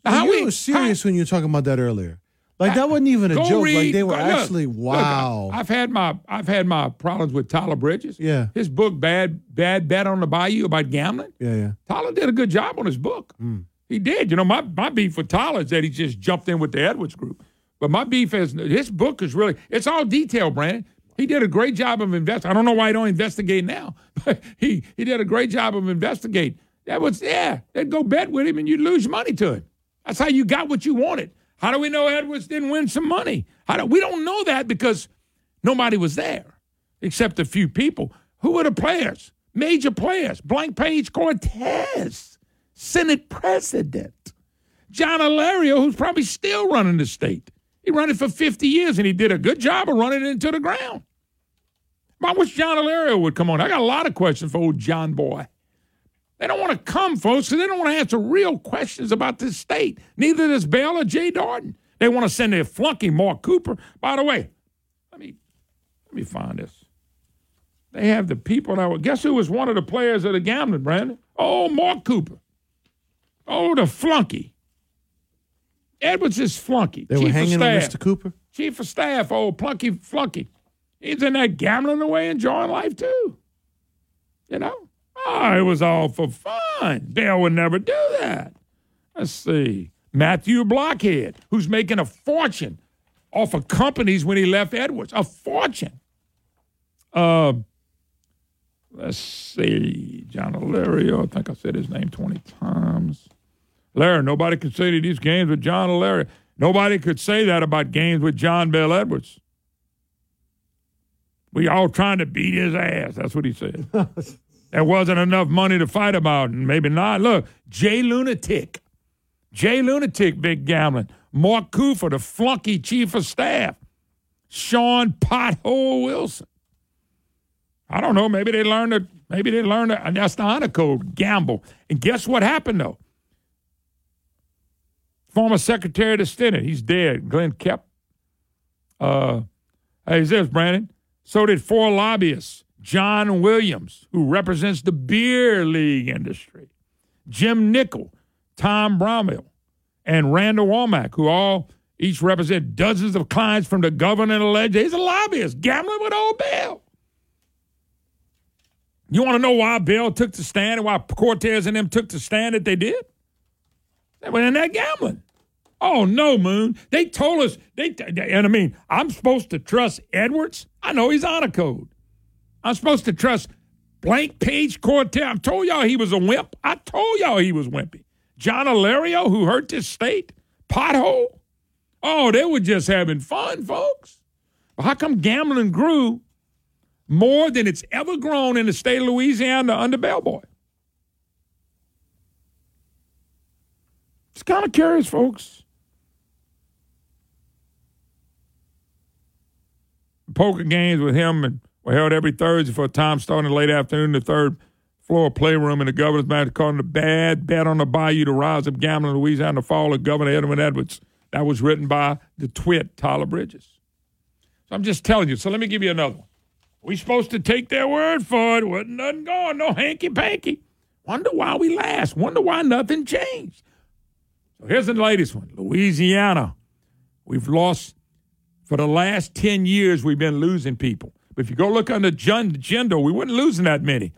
Now, you were serious when you were talking about that earlier. Like that wasn't even a joke. read- like they were look, actually look, wow. I've had my I've had my problems with Tyler Bridges. Yeah. His book Bad Bad Bet on the Bayou about gambling. yeah, yeah. Tyler did a good job on his book. He did. You know, my, my beef with Tyler is that he just jumped in with the Edwards group. But my beef is his book is really it's all detail, Brandon. He did a great job of investing. I don't know why he don't investigate now, but he he did a great job of investigating. That was yeah. They'd go bet with him and you'd lose money to him. That's how you got what you wanted. How do we know Edwards didn't win some money? How do, we don't know that because nobody was there except a few people. Who were the players? Major players. Blank Page Cortez. Senate president. John Alario, who's probably still running the state. He ran it for 50 years and he did a good job of running it into the ground. I wish John Alario would come on. I got a lot of questions for old John Boy. They don't want to come, folks, because they don't want to answer real questions about this state. Neither does Bel or Jay Dardenne. They want to send their flunky, Mark Cooper. By the way, let me let me find this. They have the people that were. Guess who was one of the players of the gambling, Brandon? Oh, Mark Cooper. Oh, the flunky. Edwards is flunky. They Chief were hanging of on. Mr. Cooper. Chief of staff, old plunky flunky. He's in there gambling away, enjoying life too. You know? Oh, it was all for fun. Dale would never do that. Let's see. Matthew Blockhead, who's making a fortune off of companies when he left Edwards. A fortune. Uh, let's see. John Alario. I think I said his name 20 times. Larry, nobody could say that these games with John Larry, Nobody could say that about games with John Bel Edwards. We all trying to beat his ass. That's what he said. there wasn't enough money to fight about, and maybe not. Look, Jay Lunatic. Jay Lunatic, big gambling. Mark Cooper, the flunky chief of staff. Sean Pothole Wilson. I don't know. Maybe they learned to. Maybe they learned to, that's the honor code. Gamble. And guess what happened though? Former Secretary of the Senate, he's dead. Glenn Koepp. Uh, hey, this Brandon. So did four lobbyists. John Williams, who represents the beer league industry. Jim Nickel, Tom Bromwell, and Randall Womack, who all each represent dozens of clients from the the legislature. He's a lobbyist, gambling with old Bill. You want to know why Bill took the stand and why Cortez and them took the stand that they did? They were in that gambling. Oh no, Moon! They told us they, and I mean, I'm supposed to trust Edwards. I know he's on a code. I'm supposed to trust blank page Cortez. I told y'all he was a wimp. I told y'all he was wimpy. John Alario, who hurt this state, pothole. Oh, they were just having fun, folks. But how come gambling grew more than it's ever grown in the state of Louisiana under Bellboy? It's kind of curious, folks. Poker games with him and were held every Thursday for a time starting late afternoon, the third floor playroom in the governor's mansion, calling the bad bet on the bayou to rise of gambling in Louisiana, in the fall of Governor Edwin Edwards. That was written by the twit, Tyler Bridges. So I'm just telling you. So let me give you another one. We supposed to take their word for it. Wasn't nothing going, no hanky panky. Wonder why we last. Wonder why nothing changed. So here's the latest one Louisiana. We've lost, for the last 10 years, we've been losing people. But if you go look under gender, we weren't losing that many.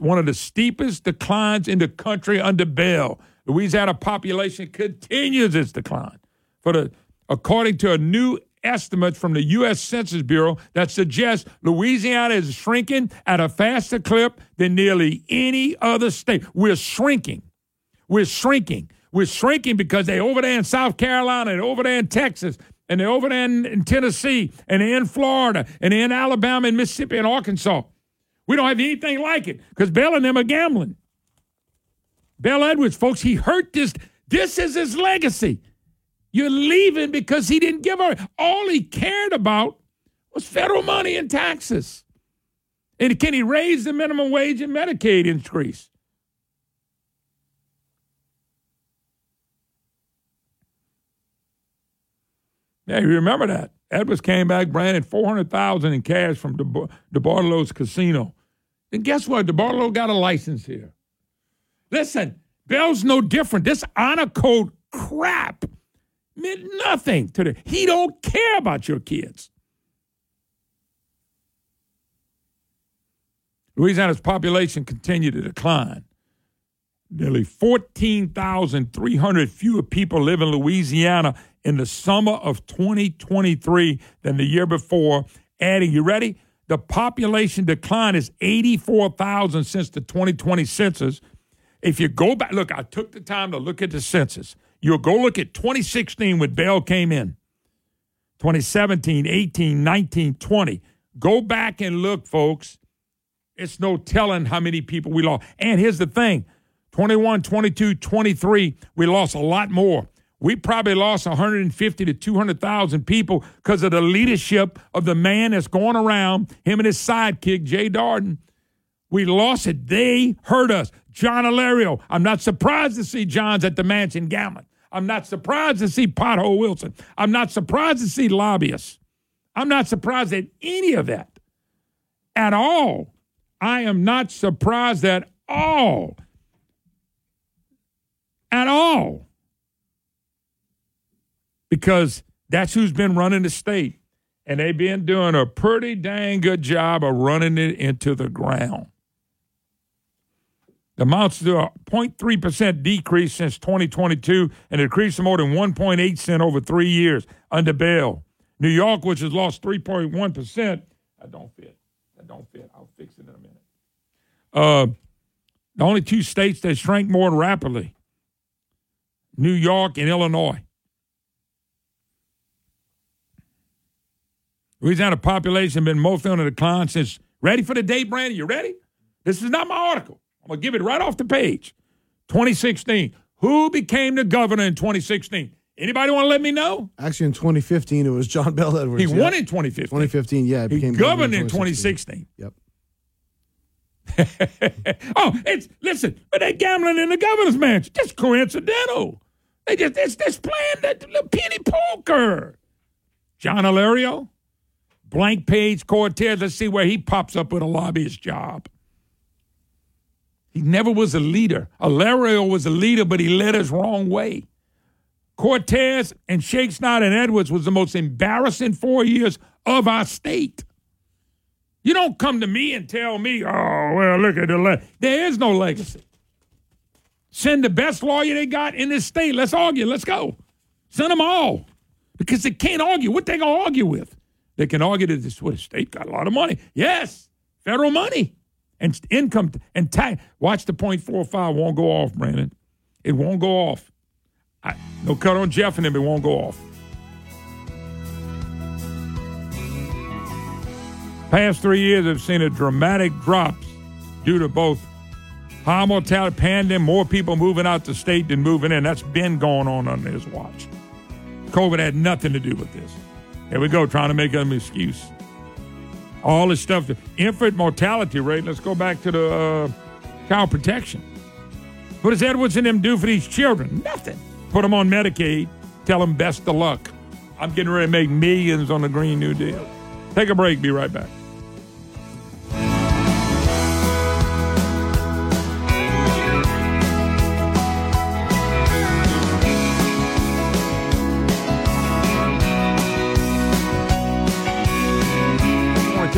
One of the steepest declines in the country under Bel. Louisiana population continues its decline. For the according to a new estimate from the U.S. Census Bureau that suggests Louisiana is shrinking at a faster clip than nearly any other state. We're shrinking. We're shrinking. We're shrinking because they're over there in South Carolina and over there in Texas and they're over there in, in Tennessee and in Florida and in Alabama and Mississippi and Arkansas. We don't have anything like it because Bel and them are gambling. Bel Edwards, folks, he hurt this. This is his legacy. You're leaving because he didn't give her. All he cared about was federal money and taxes. And can he raise the minimum wage and Medicaid increase? Yeah, you remember that. Edwards came back, branded 400000 in cash from DeBartolo's casino. And guess what? DeBartolo got a license here. Listen, Bel's no different. This honor code crap meant nothing to the. He don't care about your kids. Louisiana's population continued to decline. Nearly 14,300 fewer people live in Louisiana in the summer of 2023 than the year before, adding, you ready? The population decline is 84,000 since the 2020 census. If you go back, look, I took the time to look at the census. You'll go look at 2016 when Bel came in, 2017, 18, 19, 20. Go back and look, folks. It's no telling how many people we lost. And here's the thing 21, 22, 23, we lost a lot more. We probably lost 150 to 200,000 people because of the leadership of the man that's going around, him and his sidekick, Jay Dardenne. We lost it. They hurt us. John Alario. I'm not surprised to see John's at the mansion gambling. I'm not surprised to see Pothole Wilson. I'm not surprised to see lobbyists. I'm not surprised at any of that at all. I am not surprised at all. At all. Because that's who's been running the state. And they've been doing a pretty dang good job of running it into the ground. The amounts to a 0.3% decrease since 2022 and a decrease more than 1.8 cent over three years under Bel. New York, which has lost 3.1%, that don't fit. That don't fit. I'll fix it in a minute. Uh, the only two states that shrank more rapidly New York and Illinois. Louisiana population been mostly on the decline since. Ready for the date, Brandon? You ready? This is not my article. I'm gonna give it right off the page. 2016. Who became the governor in 2016? Anybody want to let me know? Actually, in 2015, it was John Bel Edwards. He yeah. won in 2015. 2015, yeah. He became governor in 2016. Yep. oh, it's listen, but they gambling in the governor's mansion. Just coincidental. They just it's this playing the, the penny poker. John Alario, blank page Cortez. Let's see where he pops up with a lobbyist job. He never was a leader. Alario was a leader, but he led us wrong way. Cortez and Schexnayder and Edwards was the most embarrassing four years of our state. You don't come to me and tell me, oh, well, look at the le-. There is no legacy. Send the best lawyer they got in this state. Let's argue. Let's go. Send them all. Because they can't argue. What they going to argue with? They can argue that this well, the state got a lot of money. Yes, federal money. And income and tax. Watch the point four oh five won't go off, Brandon. It won't go off. I, no cut on Jeff and him, it won't go off. Past three years have seen a dramatic drops due to both high mortality, pandemic, more people moving out the state than moving in. That's been going on under his watch. COVID had nothing to do with this. Here we go, trying to make an excuse. All this stuff, the infant mortality rate. Let's go back to the uh, child protection. What does Edwards and them do for these children? Nothing. Put them on Medicaid. Tell them best of luck. I'm getting ready to make millions on the Green New Deal. Take a break. Be right back.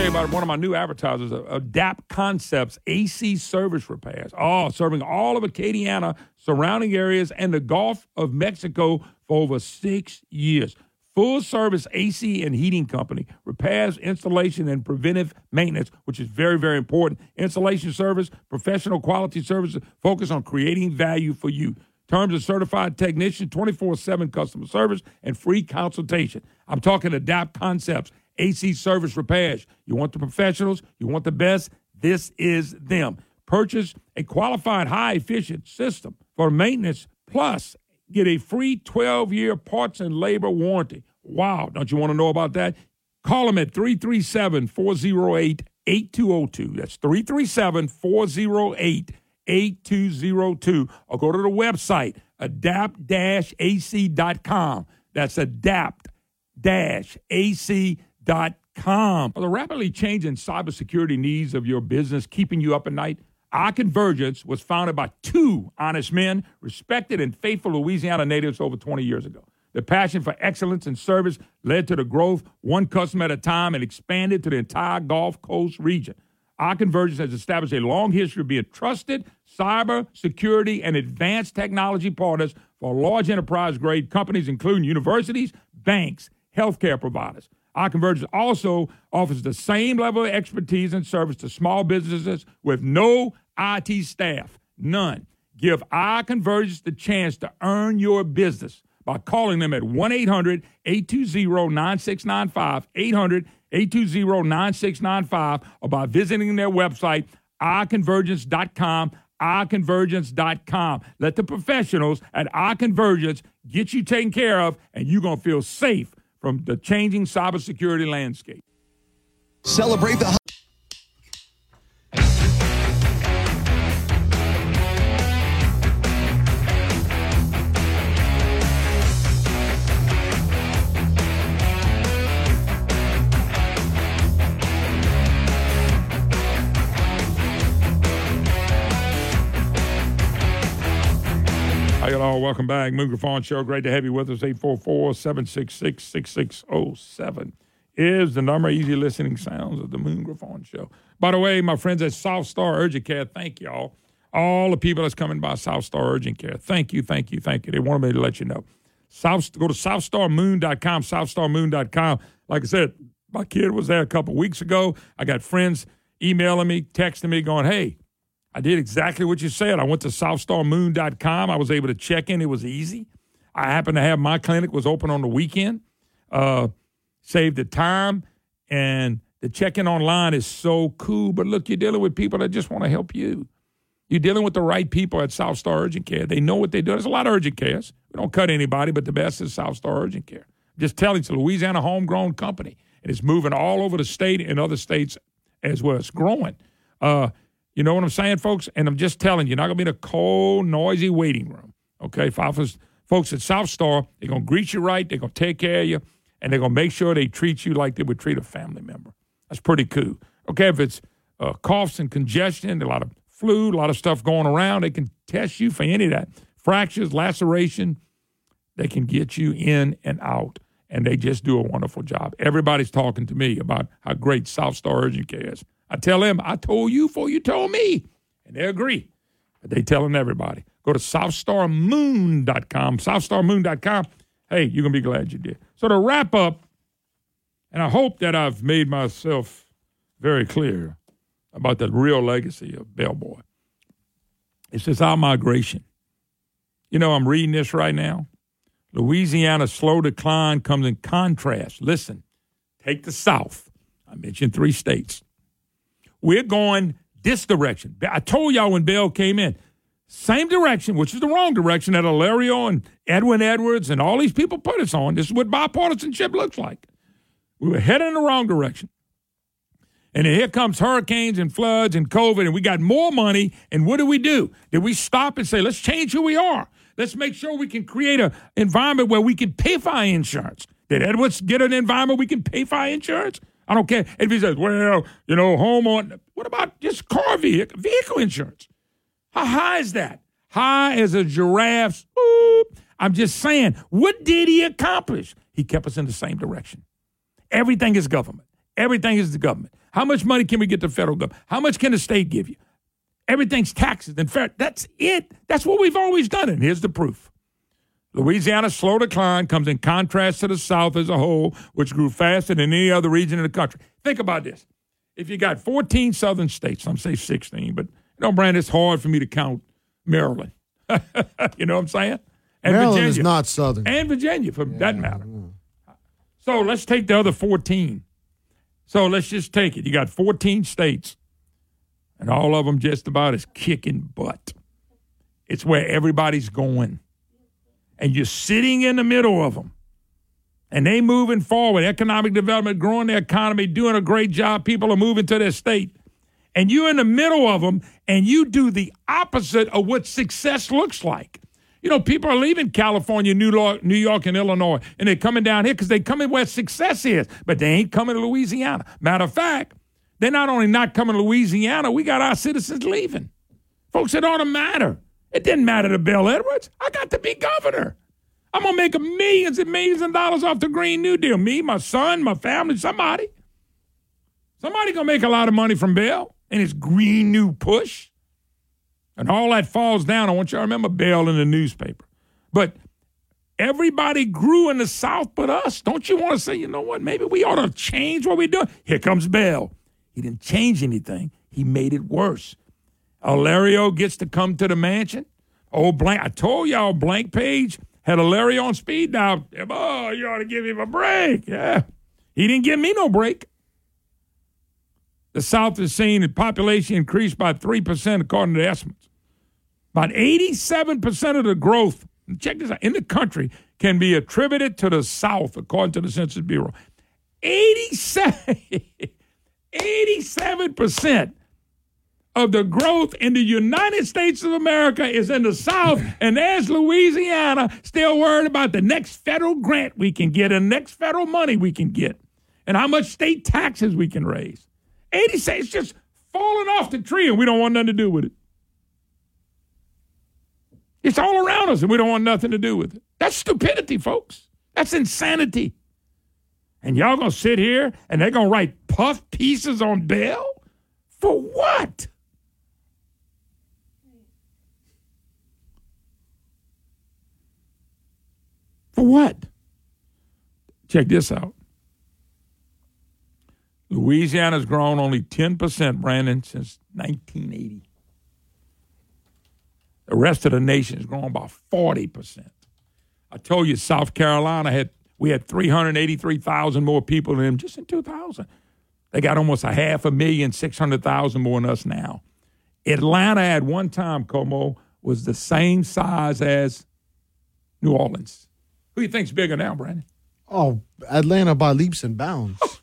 Tell you about one of my new advertisers, uh, Adapt Concepts AC Service Repairs. Oh, serving all of Acadiana, surrounding areas, and the Gulf of Mexico for over six years. Full service AC and heating company, repairs, installation, and preventive maintenance, which is very, very important. Installation service, professional quality services, focus on creating value for you. Terms of certified technician, 24 7 customer service, and free consultation. I'm talking Adapt Concepts, AC service repairs. You want the professionals, you want the best. This is them. Purchase a qualified, high efficient system for maintenance, plus get a free 12 year parts and labor warranty. Wow, don't you want to know about that? Call them at 337 408 8202. That's 337 408 8202. Or go to the website, adapt ac.com. That's adapt ac.com. Are the rapidly changing cybersecurity needs of your business keeping you up at night? iConvergence was founded by two honest men, respected and faithful Louisiana natives over 20 years ago. Their passion for excellence and service led to the growth one customer at a time and expanded to the entire Gulf Coast region. iConvergence has established a long history of being trusted cyber security and advanced technology partners for large enterprise grade companies, including universities, banks, healthcare providers. iConvergence also offers the same level of expertise and service to small businesses with no IT staff. None. Give iConvergence the chance to earn your business by calling them at 1 800 820 9695, 800 820 9695, or by visiting their website, iconvergence.com, iConvergence.com. Let the professionals at iConvergence get you taken care of, and you're going to feel safe from the changing cybersecurity landscape. Celebrate the Hi, y'all. Welcome back. Moon Griffon Show. Great to have you with us. 844 766 6607 is the number. Easy listening sounds of the Moon Griffon Show. By the way, my friends at South Star Urgent Care, thank y'all. All the people that's coming by South Star Urgent Care, thank you, thank you, thank you. They wanted me to let you know. South, go to southstarmoon.com, southstarmoon.com. Like I said, my kid was there a couple weeks ago. I got friends emailing me, texting me, going, hey, I did exactly what you said. I went to southstarmoon.com. I was able to check in. It was easy. I happened to have my clinic was open on the weekend. Uh, saved the time and the check-in online is so cool. But look, you're dealing with people that just want to help you. You're dealing with the right people at South Star Urgent Care. They know what they do. There's a lot of urgent cares. We don't cut anybody, but the best is South Star Urgent Care. Just telling you, it's a Louisiana homegrown company, and it's moving all over the state and other states as well. It's growing. Uh, you know what I'm saying, folks? And I'm just telling you, you're not going to be in a cold, noisy waiting room. Okay, folks, folks at South Star, they're going to greet you right, they're going to take care of you, and they're going to make sure they treat you like they would treat a family member. That's pretty cool. Okay, if it's uh, coughs and congestion, a lot of flu, a lot of stuff going around, they can test you for any of that. Fractures, laceration, they can get you in and out, and they just do a wonderful job. Everybody's talking to me about how great South Star Urgent Care is. I tell them, I told you before you told me, and they agree. But they telling everybody. Go to southstarmoon.com, southstarmoon.com. Hey, you're going to be glad you did. So to wrap up, and I hope that I've made myself very clear about the real legacy of Bellboy. It's just our migration. You know, I'm reading this right now. Louisiana's slow decline comes in contrast. Listen, take the South. I mentioned three states. We're going this direction. I told y'all when Bel came in, same direction, which is the wrong direction that Alario and Edwin Edwards and all these people put us on. This is what bipartisanship looks like. We were heading in the wrong direction. And here comes hurricanes and floods and COVID, and we got more money. And what do we do? Did we stop and say, let's change who we are? Let's make sure we can create an environment where we can pay for our insurance. Did Edwards get an environment we can pay for our insurance? I don't care if he says, well, you know, home on. What about just car vehicle, vehicle insurance? How high is that? High as a giraffe's. I'm just saying, what did he accomplish? He kept us in the same direction. Everything is government. Everything is the government. How much money can we get the federal government? How much can the state give you? Everything's taxes and fair. That's it. That's what we've always done. And here's the proof. Louisiana's slow decline comes in contrast to the South as a whole, which grew faster than any other region in the country. Think about this. If you got 14 southern states, some say 16, but you know, Brand, it's hard for me to count Maryland. you know what I'm saying? And Maryland Virginia. is not southern. And Virginia, for that matter. So let's take the other 14. So let's just take it. You got 14 states, and all of them just about is kicking butt. It's where everybody's going. And you're sitting in the middle of them. And they moving forward, economic development, growing the economy, doing a great job. People are moving to their state. And you're in the middle of them, and you do the opposite of what success looks like. You know, people are leaving California, New York, New York, and Illinois, and they're coming down here because they coming where success is, but they ain't coming to Louisiana. Matter of fact, they're not only not coming to Louisiana, we got our citizens leaving. Folks, it ought to matter. It didn't matter to Bill Edwards. I got to be governor. I'm gonna make millions and millions of dollars off the Green New Deal. Me, my son, my family, somebody. Somebody gonna make a lot of money from Bill and his Green New push. And all that falls down. I want you to remember Bill in the newspaper. But everybody grew in the South but us. Don't you want to say, you know what, maybe we ought to change what we're doing? Here comes Bill. He didn't change anything. He made it worse. Alario gets to come to the mansion. Oh, blank. I told y'all, blank page had Alario on speed dial. Oh, you ought to give him a break. Yeah. He didn't give me no break. The South is seeing the population increase by 3% according to estimates. About 87% of the growth, check this out, in the country can be attributed to the South, according to the Census Bureau. 87, 87% of the growth in the United States of America is in the South, and there's Louisiana still worried about the next federal grant we can get and next federal money we can get and how much state taxes we can raise. 86 is just falling off the tree, and we don't want nothing to do with it. It's all around us, and we don't want nothing to do with it. That's stupidity, folks. That's insanity. And y'all gonna sit here and they're gonna write puff pieces on Bel? For what? For what? Check this out. Louisiana's grown only 10%, Brandon, since 1980. The rest of the nation has grown by 40%. I told you South Carolina had we had 383,000 more people than them just in 2000. They got almost a half a million, 600,000 more than us now. Atlanta at one time, Como, was the same size as New Orleans. Who you think's bigger now, Brandon? Oh, Atlanta by leaps and bounds. Oh,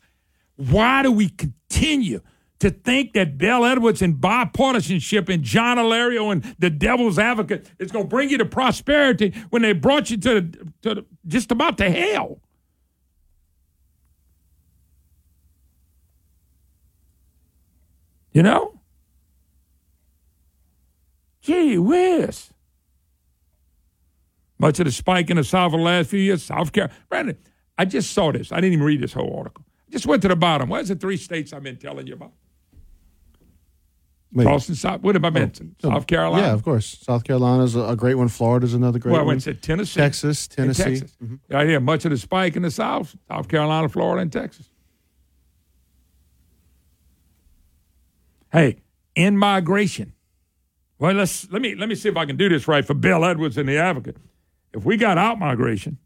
why do we continue to think that Bel Edwards and bipartisanship and John Alario and the devil's advocate is going to bring you to prosperity when they brought you to, the, to the, just about to hell? You know? Gee whiz. Much of the spike in the South of the last few years, South Carolina. Brandon, I just saw this. I didn't even read this whole article. I just went to the bottom. Where's the three states I've been telling you about? Wait. Charleston, South. What have I mentioned? Oh, South Carolina. Yeah, of course. South Carolina's a, a great one. Florida's another great one. well, I to Tennessee, Texas, Tennessee. Texas. Mm-hmm. Right here, much of the spike in the South, South Carolina, Florida, and Texas. Hey, in migration. Well, let's let me let me see if I can do this right for Bill Edwards and the Advocate. If we got out migration,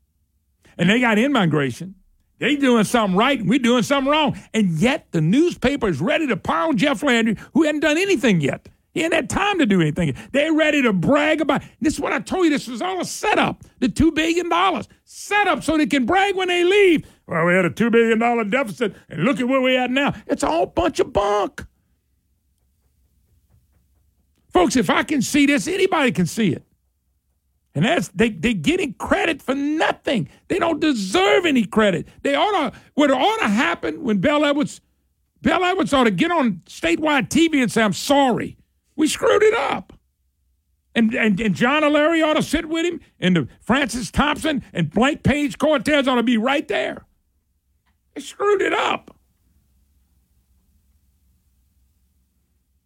and they got in migration, they doing something right and we doing something wrong. And yet the newspaper is ready to pound Jeff Landry, who hadn't done anything yet. He hadn't had time to do anything. They're ready to brag about. This is what I told you. This was all a setup. The two billion dollars set up so they can brag when they leave. Well, we had a two billion dollar deficit, and look at where we're at now. It's all bunch of bunk, folks. If I can see this, anybody can see it. And that's they they getting credit for nothing. They don't deserve any credit. They ought to what ought to happen when Bel Edwards Bel Edwards ought to get on statewide TV and say, I'm sorry. We screwed it up. And, and, and John Alario ought to sit with him, and the Francis Thompson and Blank Page Cortez ought to be right there. They screwed it up.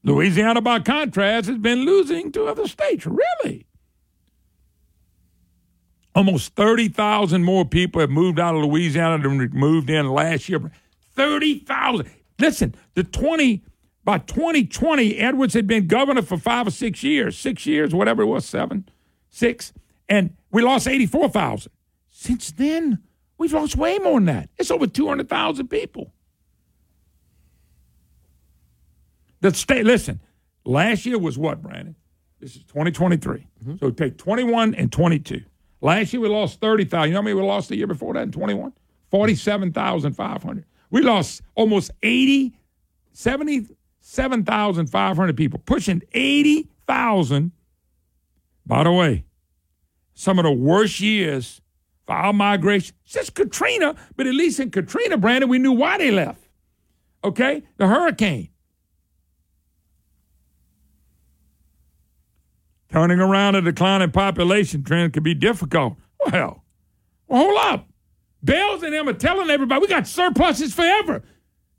Louisiana, by contrast, has been losing to other states. Really? Almost 30,000 more people have moved out of Louisiana than moved in last year. 30,000. Listen, the 20 by 2020, Edwards had been governor for five or six years, six years, whatever it was, seven, six, and we lost 84,000. Since then, we've lost way more than that. It's over 200,000 people. The state, listen, last year was what, Brandon? This is 2023. Mm-hmm. So take 21 and 22. Last year we lost 30,000. You know how many we lost the year before that in 21? 47,500. We lost almost 80, 77,500 people, pushing 80,000. By the way, some of the worst years for our migration since Katrina, but at least in Katrina, Brandon, we knew why they left. Okay? The hurricane. Turning around a declining population trend can be difficult. Well, hold up. Bells and them are telling everybody we got surpluses forever.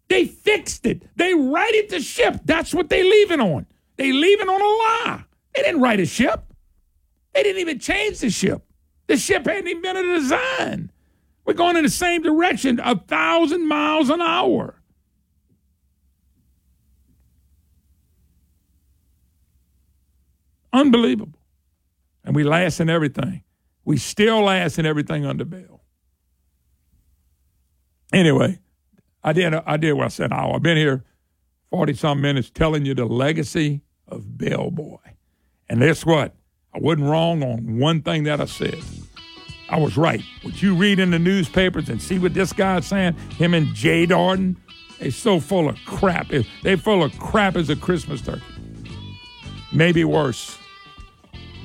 They fixed it. They righted the ship. That's what they leaving on. They leaving on a lie. They didn't right a ship. They didn't even change the ship. The ship hadn't even been a design. We're going in the same direction, a thousand miles an hour. Unbelievable. And we last in everything. We still last in everything under Bel. Anyway, I did I did what I said. I've been here forty some minutes telling you the legacy of Bell Boy. And guess what? I wasn't wrong on one thing that I said. I was right. What you read in the newspapers and see what this guy's saying, him and Jay Dardenne, they so full of crap. They full of crap as a Christmas turkey. Maybe worse.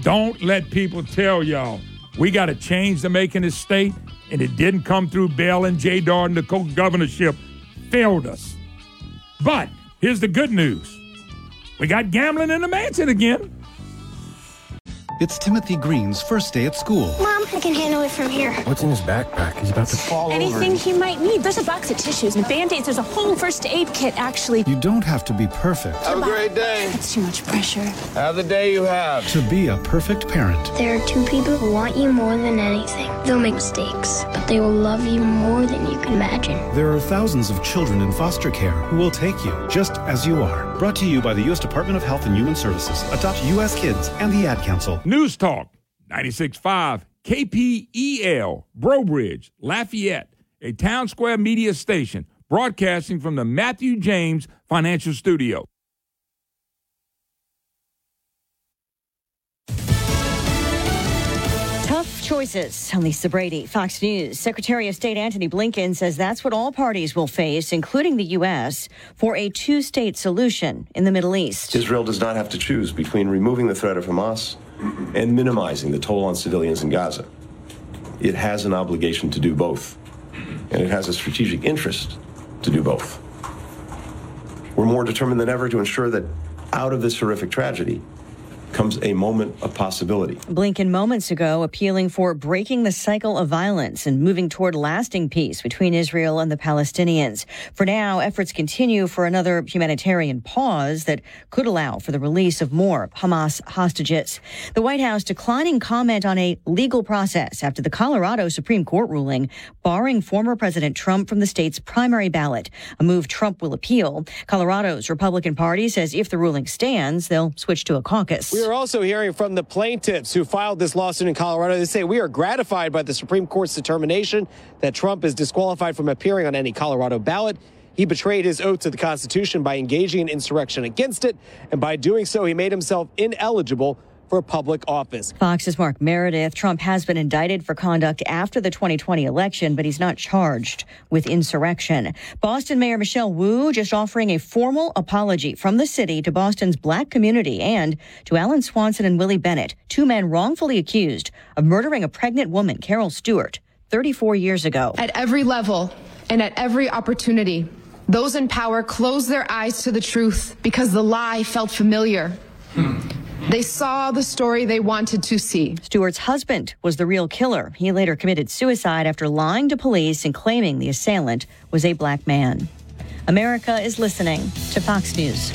Don't let people tell y'all we got to change the making of state, and it didn't come through Bel and Jay Dardenne. The co-governorship failed us. But here's the good news: we got gambling in the mansion again. It's Timothy Green's first day at school. Mom, I can handle it from here. What's in his backpack? He's about to fall over. Anything over. he might need. There's a box of tissues and band-aids. There's a whole first aid kit, actually. You don't have to be perfect Have a great day. That's too much pressure. Have the day you have. to be a perfect parent. There are two people who want you more than anything. They'll make mistakes, but they will love you more than you can imagine. There are thousands of children in foster care who will take you just as you are. Brought to you by the U.S. Department of Health and Human Services, Adopt U.S. Kids, and the Ad Council. News Talk 96.5 KPEL, Breaux Bridge, Lafayette, a town square media station broadcasting from the Matthew James Financial Studio. Tough choices. I'm Lisa Brady, Fox News. Secretary of State Antony Blinken says that's what all parties will face, including the U.S., for a two state solution in the Middle East. Israel does not have to choose between removing the threat of Hamas and minimizing the toll on civilians in Gaza. It has an obligation to do both, and it has a strategic interest to do both. We're more determined than ever to ensure that out of this horrific tragedy comes a moment of possibility. Blinken moments ago appealing for breaking the cycle of violence and moving toward lasting peace between Israel and the Palestinians. For now, efforts continue for another humanitarian pause that could allow for the release of more Hamas hostages. The White House declining comment on a legal process after the Colorado Supreme Court ruling barring former President Trump from the state's primary ballot, a move Trump will appeal. Colorado's Republican Party says if the ruling stands, they'll switch to a caucus. We are also hearing from the plaintiffs who filed this lawsuit in Colorado. They say we are gratified by the Supreme Court's determination that Trump is disqualified from appearing on any Colorado ballot. He betrayed his oath to the Constitution by engaging in insurrection against it, and by doing so, he made himself ineligible for public office. Fox's Mark Meredith. Trump has been indicted for conduct after the 2020 election, but he's not charged with insurrection. Boston Mayor Michelle Wu just offering a formal apology from the city to Boston's black community and to Alan Swanson and Willie Bennett, two men wrongfully accused of murdering a pregnant woman, Carol Stuart, 34 years ago. At every level and at every opportunity, those in power closed their eyes to the truth because the lie felt familiar. Hmm. They saw the story they wanted to see. Stuart's husband was the real killer. He later committed suicide after lying to police and claiming the assailant was a black man. America is listening to Fox News.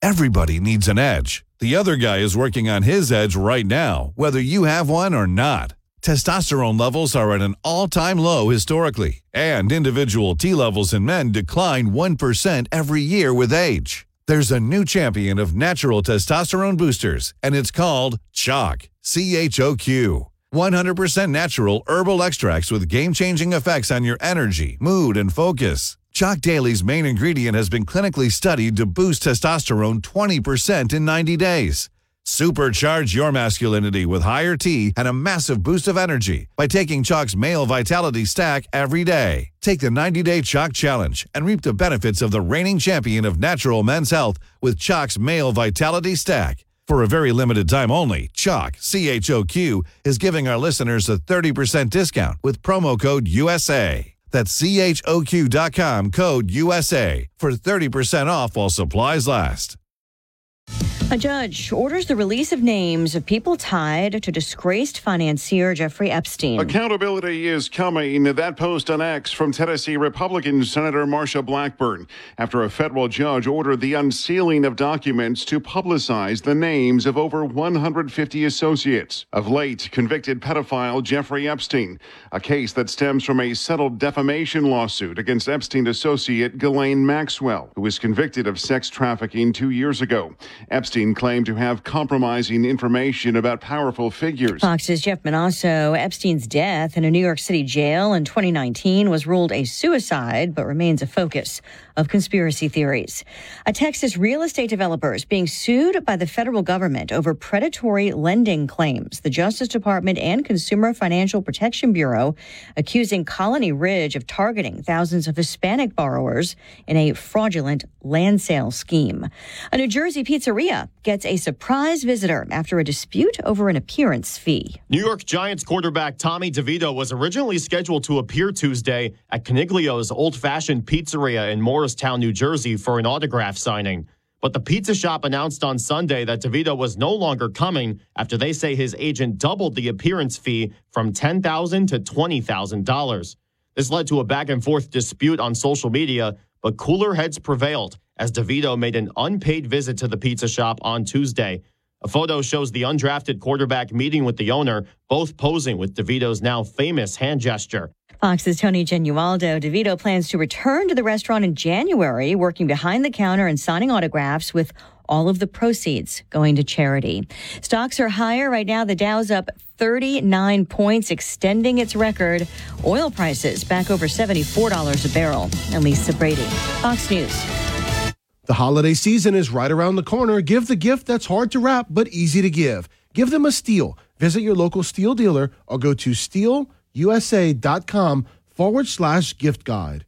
Everybody needs an edge. The other guy is working on his edge right now, whether you have one or not. Testosterone levels are at an all time low historically, and individual T levels in men decline 1% every year with age. There's a new champion of natural testosterone boosters, and it's called Choq. C H O Q. 100% natural herbal extracts with game changing effects on your energy, mood, and focus. Choq Daily's main ingredient has been clinically studied to boost testosterone 20% in 90 days. Supercharge your masculinity with higher T and a massive boost of energy by taking Choq's Male Vitality Stack every day. Take the 90 Day Choq Challenge and reap the benefits of the reigning champion of natural men's health with Choq's Male Vitality Stack. For a very limited time only, Choq, C H O Q, is giving our listeners a 30% discount with promo code USA. That's CHOQ.com code USA for 30% off while supplies last. A judge orders the release of names of people tied to disgraced financier Jeffrey Epstein. Accountability is coming. That post on X from Tennessee Republican Senator Marsha Blackburn after a federal judge ordered the unsealing of documents to publicize the names of over 150 associates of late convicted pedophile Jeffrey Epstein, a case that stems from a settled defamation lawsuit against Epstein associate Ghislaine Maxwell, who was convicted of sex trafficking two years ago. Epstein claimed to have compromising information about powerful figures. Fox's Jeff Monosso, Epstein's death in a New York City jail in 2019 was ruled a suicide, but remains a focus of conspiracy theories. A Texas real estate developer is being sued by the federal government over predatory lending claims. The Justice Department and Consumer Financial Protection Bureau accusing Colony Ridge of targeting thousands of Hispanic borrowers in a fraudulent land sale scheme. A New Jersey pizzeria gets a surprise visitor after a dispute over an appearance fee. New York Giants quarterback Tommy DeVito was originally scheduled to appear Tuesday at Caniglio's Old Fashioned Pizzeria in Morristown, New Jersey for an autograph signing. But the pizza shop announced on Sunday that DeVito was no longer coming after they say his agent doubled the appearance fee from $10,000 to $20,000. This led to a back and forth dispute on social media, but cooler heads prevailed as DeVito made an unpaid visit to the pizza shop on Tuesday. A photo shows the undrafted quarterback meeting with the owner, both posing with DeVito's now famous hand gesture. Fox's Tony Genualdo. DeVito plans to return to the restaurant in January, working behind the counter and signing autographs with all of the proceeds going to charity. Stocks are higher right now. The Dow's up 39 points, extending its record. Oil prices back over $74 a barrel. And Lisa Brady, Fox News. The holiday season is right around the corner. Give the gift that's hard to wrap but easy to give. Give them a Stihl. Visit your local Stihl dealer or go to stihlusa.com forward slash gift guide.